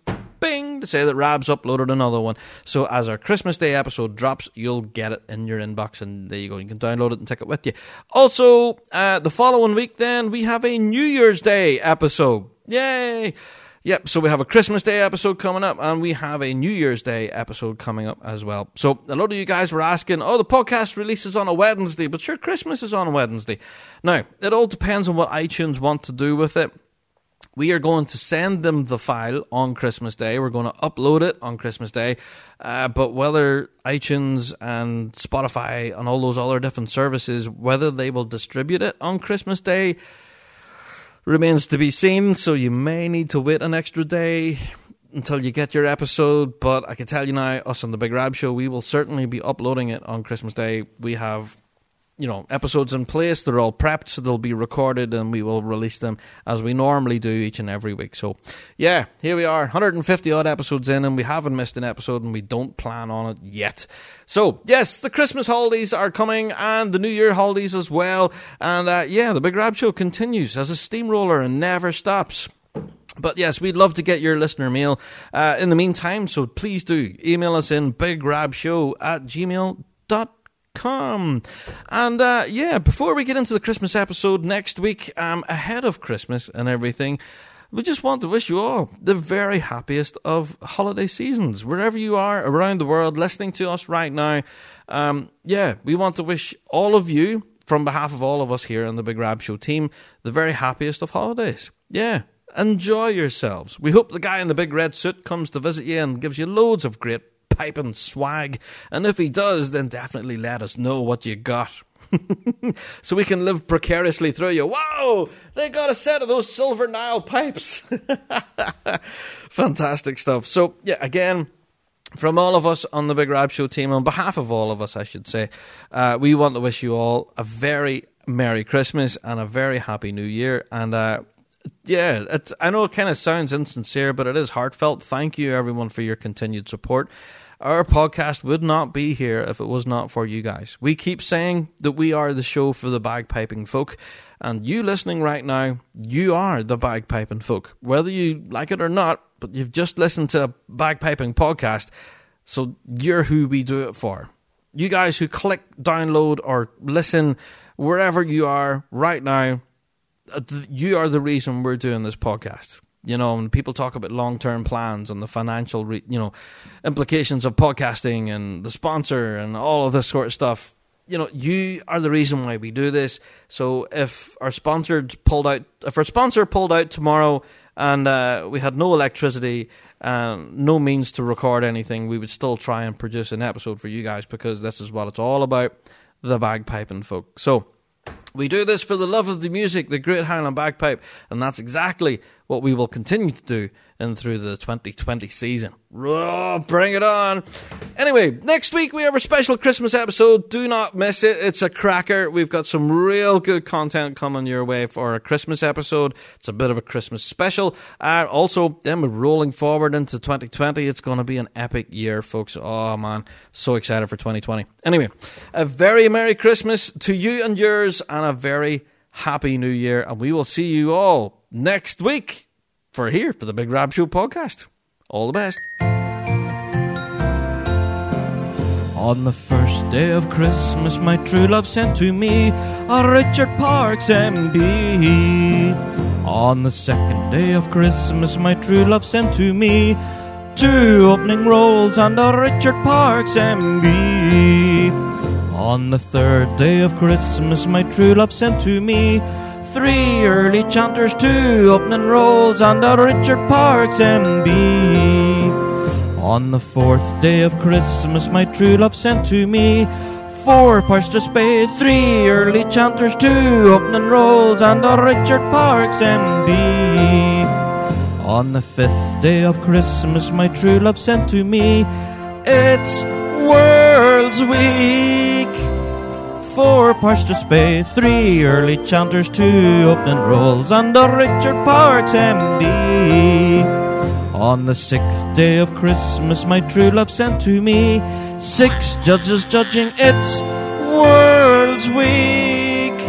bing to say that Rab's uploaded another one. So as our Christmas Day episode drops, you'll get it in your inbox, and there you go. You can download it and take it with you. Also, uh, the following week, then we have a New Year's Day episode. Yay! Yep, so we have a Christmas Day episode coming up, and we have a New Year's Day episode coming up as well. So, a lot of you guys were asking, oh, the podcast releases on a Wednesday, but sure, Christmas is on a Wednesday. Now, it all depends on what iTunes want to do with it we are going to send them the file on Christmas Day. We're going to upload it on Christmas Day. Uh, but whether iTunes and Spotify and all those other different services, whether they will distribute it on Christmas Day, remains to be seen. So you may need to wait an extra day until you get your episode. But I can tell you now, us on the Big Rab Show, we will certainly be uploading it on Christmas Day. We have you know episodes in place. They're all prepped so they'll be recorded and we will release them as we normally do each and every week. So yeah here we are 150 odd episodes in and we haven't missed an episode and we don't plan on it yet. So yes the christmas holidays are coming and the new year holidays as well. And uh, yeah the big rab show continues as a steamroller and never stops. But yes, we'd love to get your listener mail. Uh, in the meantime, so please do email us in bigrabshow at gmail.com come. And uh, yeah, before we get into the Christmas episode next week, um, ahead of Christmas and everything, we just want to wish you all the very happiest of holiday seasons, wherever you are around the world listening to us right now. Um, yeah, we want to wish all of you, from behalf of all of us here on the Big Rab Show team, the very happiest of holidays. Yeah, enjoy yourselves. We hope the guy in the big red suit comes to visit you and gives you loads of great piping swag. And if he does, then definitely let us know what you got. so we can live precariously through you. Whoa! They got a set of those silver Naill pipes. Fantastic stuff. So, yeah, again, from all of us on the Big Rab Show team, on behalf of all of us, I should say, uh, we want to wish you all a very Merry Christmas and a very Happy New Year. And uh, yeah, I know it kind of sounds insincere, but it is heartfelt. Thank you, everyone, for your continued support. Our podcast would not be here if it was not for you guys. We keep saying that we are the show for the bagpiping folk, and you listening right now, you are the bagpiping folk. Whether you like it or not, but you've just listened to a bagpiping podcast, so you're who we do it for. You guys who click download or listen wherever you are right now, uh, you are the reason we're doing this podcast. You know, and people talk about long term plans and the financial, re- you know, implications of podcasting and the sponsor and all of this sort of stuff. You know, you are the reason why we do this. So if our sponsor pulled out, if our sponsor pulled out tomorrow and uh, we had no electricity and no means to record anything, we would still try and produce an episode for you guys because this is what it's all about the bagpiping folk. So we do this for the love of the music, the Great Highland Bagpipe, and that's exactly what we will continue to do in through the 2020 season. Oh, bring it on. Anyway, next week we have a special Christmas episode. Do not miss it. It's a cracker. We've got some real good content coming your way for a Christmas episode. It's a bit of a Christmas special. Uh, also, then we're rolling forward into 2020. It's going to be an epic year, folks. Oh, man. So excited for 2020. Anyway, a very Merry Christmas to you and yours, and a very Happy New Year. And we will see you all next week for here for the Big Rab Show podcast. All the best. On the first day of Christmas, my true love sent to me a Richard Parkes MB. On the second day of Christmas, my true love sent to me two opening rolls and a Richard Parkes MB. On the third day of Christmas, my true love sent to me three early chanters, two opening rolls, and a Richard Parkes MB. On the fourth day of Christmas, my true love sent to me four parts to spade, three early chanters, two opening rolls, and a Richard Parkes MB. On the fifth day of Christmas, my true love sent to me it's World's Week. Four parts to spade, three early chanters, two opening rolls, and a Richard Parkes MB. On the sixth day of Christmas, my true love sent to me six judges judging its World's Week.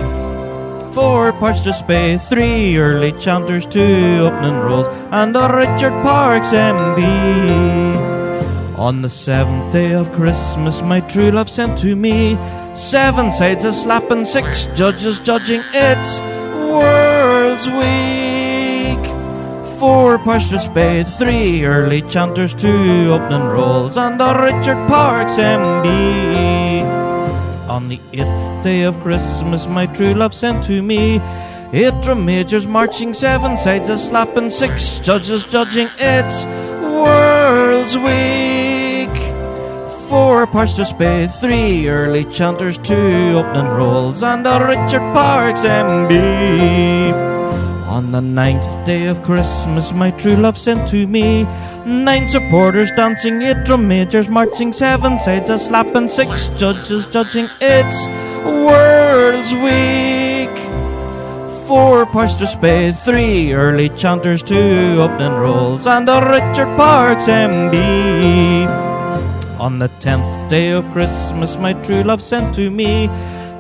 Four parts to spay, three early chanters, two opening rolls, and a Richard Parks MB. On the seventh day of Christmas, my true love sent to me seven sides a slapping, six judges judging its World's Week four to spade, three early chanters, two opening rolls, and a Richard Parkes MB. On the eighth day of Christmas, my true love sent to me eight drum majors marching, seven sides a slapping, six judges judging. It's World's Week. Four to spade, three early chanters, two opening rolls, and a Richard Parkes MB. On the ninth day of Christmas, my true love sent to me nine supporters dancing, eight drum majors marching, seven sides a slapping, six judges judging. It's World's Week. Four to spade, three early chanters, two opening rolls, and a Richard Parkes MB. On the tenth day of Christmas, my true love sent to me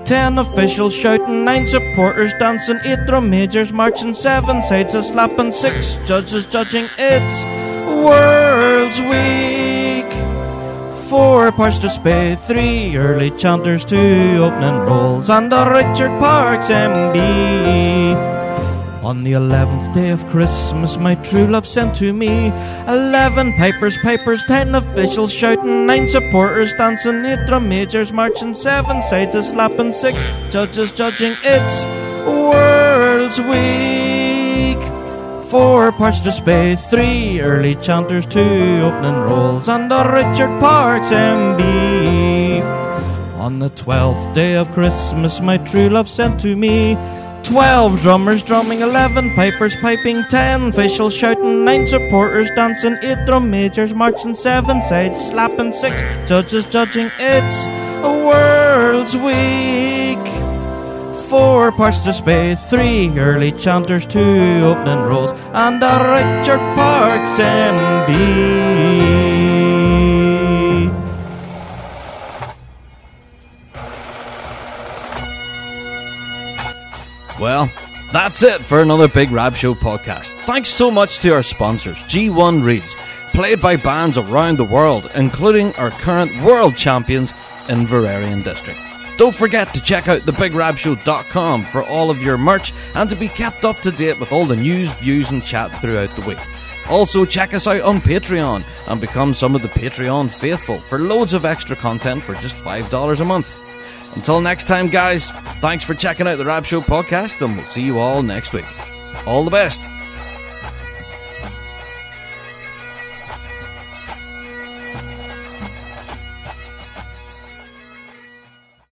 Ten officials shouting, nine supporters dancing, eight drum majors marching, seven sides a slapping, six judges judging. It's World's Week. Four parts to spade, three early chanters, two opening rolls, and a Richard Parkes MB. On the eleventh day of Christmas, my true love sent to me eleven pipers, pipers, ten officials shouting, nine supporters dancing, eight drum majors marching, seven sides a slapping, six judges judging. It's World's Week. Four parts to spade, three early chanters, two opening rolls, and a Richard Parkes MB. On the twelfth day of Christmas, my true love sent to me Twelve drummers drumming, eleven pipers piping, ten officials shouting, nine supporters dancing, eight drum majors marching, seven sides slapping, six judges judging. It's a World's Week. four parts display, three early chanters, two opening rolls, and a Richard Parkes MB. Well, that's it for another Big Rab Show podcast. Thanks so much to our sponsors, G1 Reeds, played by bands around the world, including our current world champions Inveraray and District. Don't forget to check out thebigrabshow.com for all of your merch and to be kept up to date with all the news, views, and chat throughout the week. Also, check us out on Patreon and become some of the Patreon faithful for loads of extra content for just $5 a month. Until next time, guys, thanks for checking out the Rab Show podcast, and we'll see you all next week. All the best.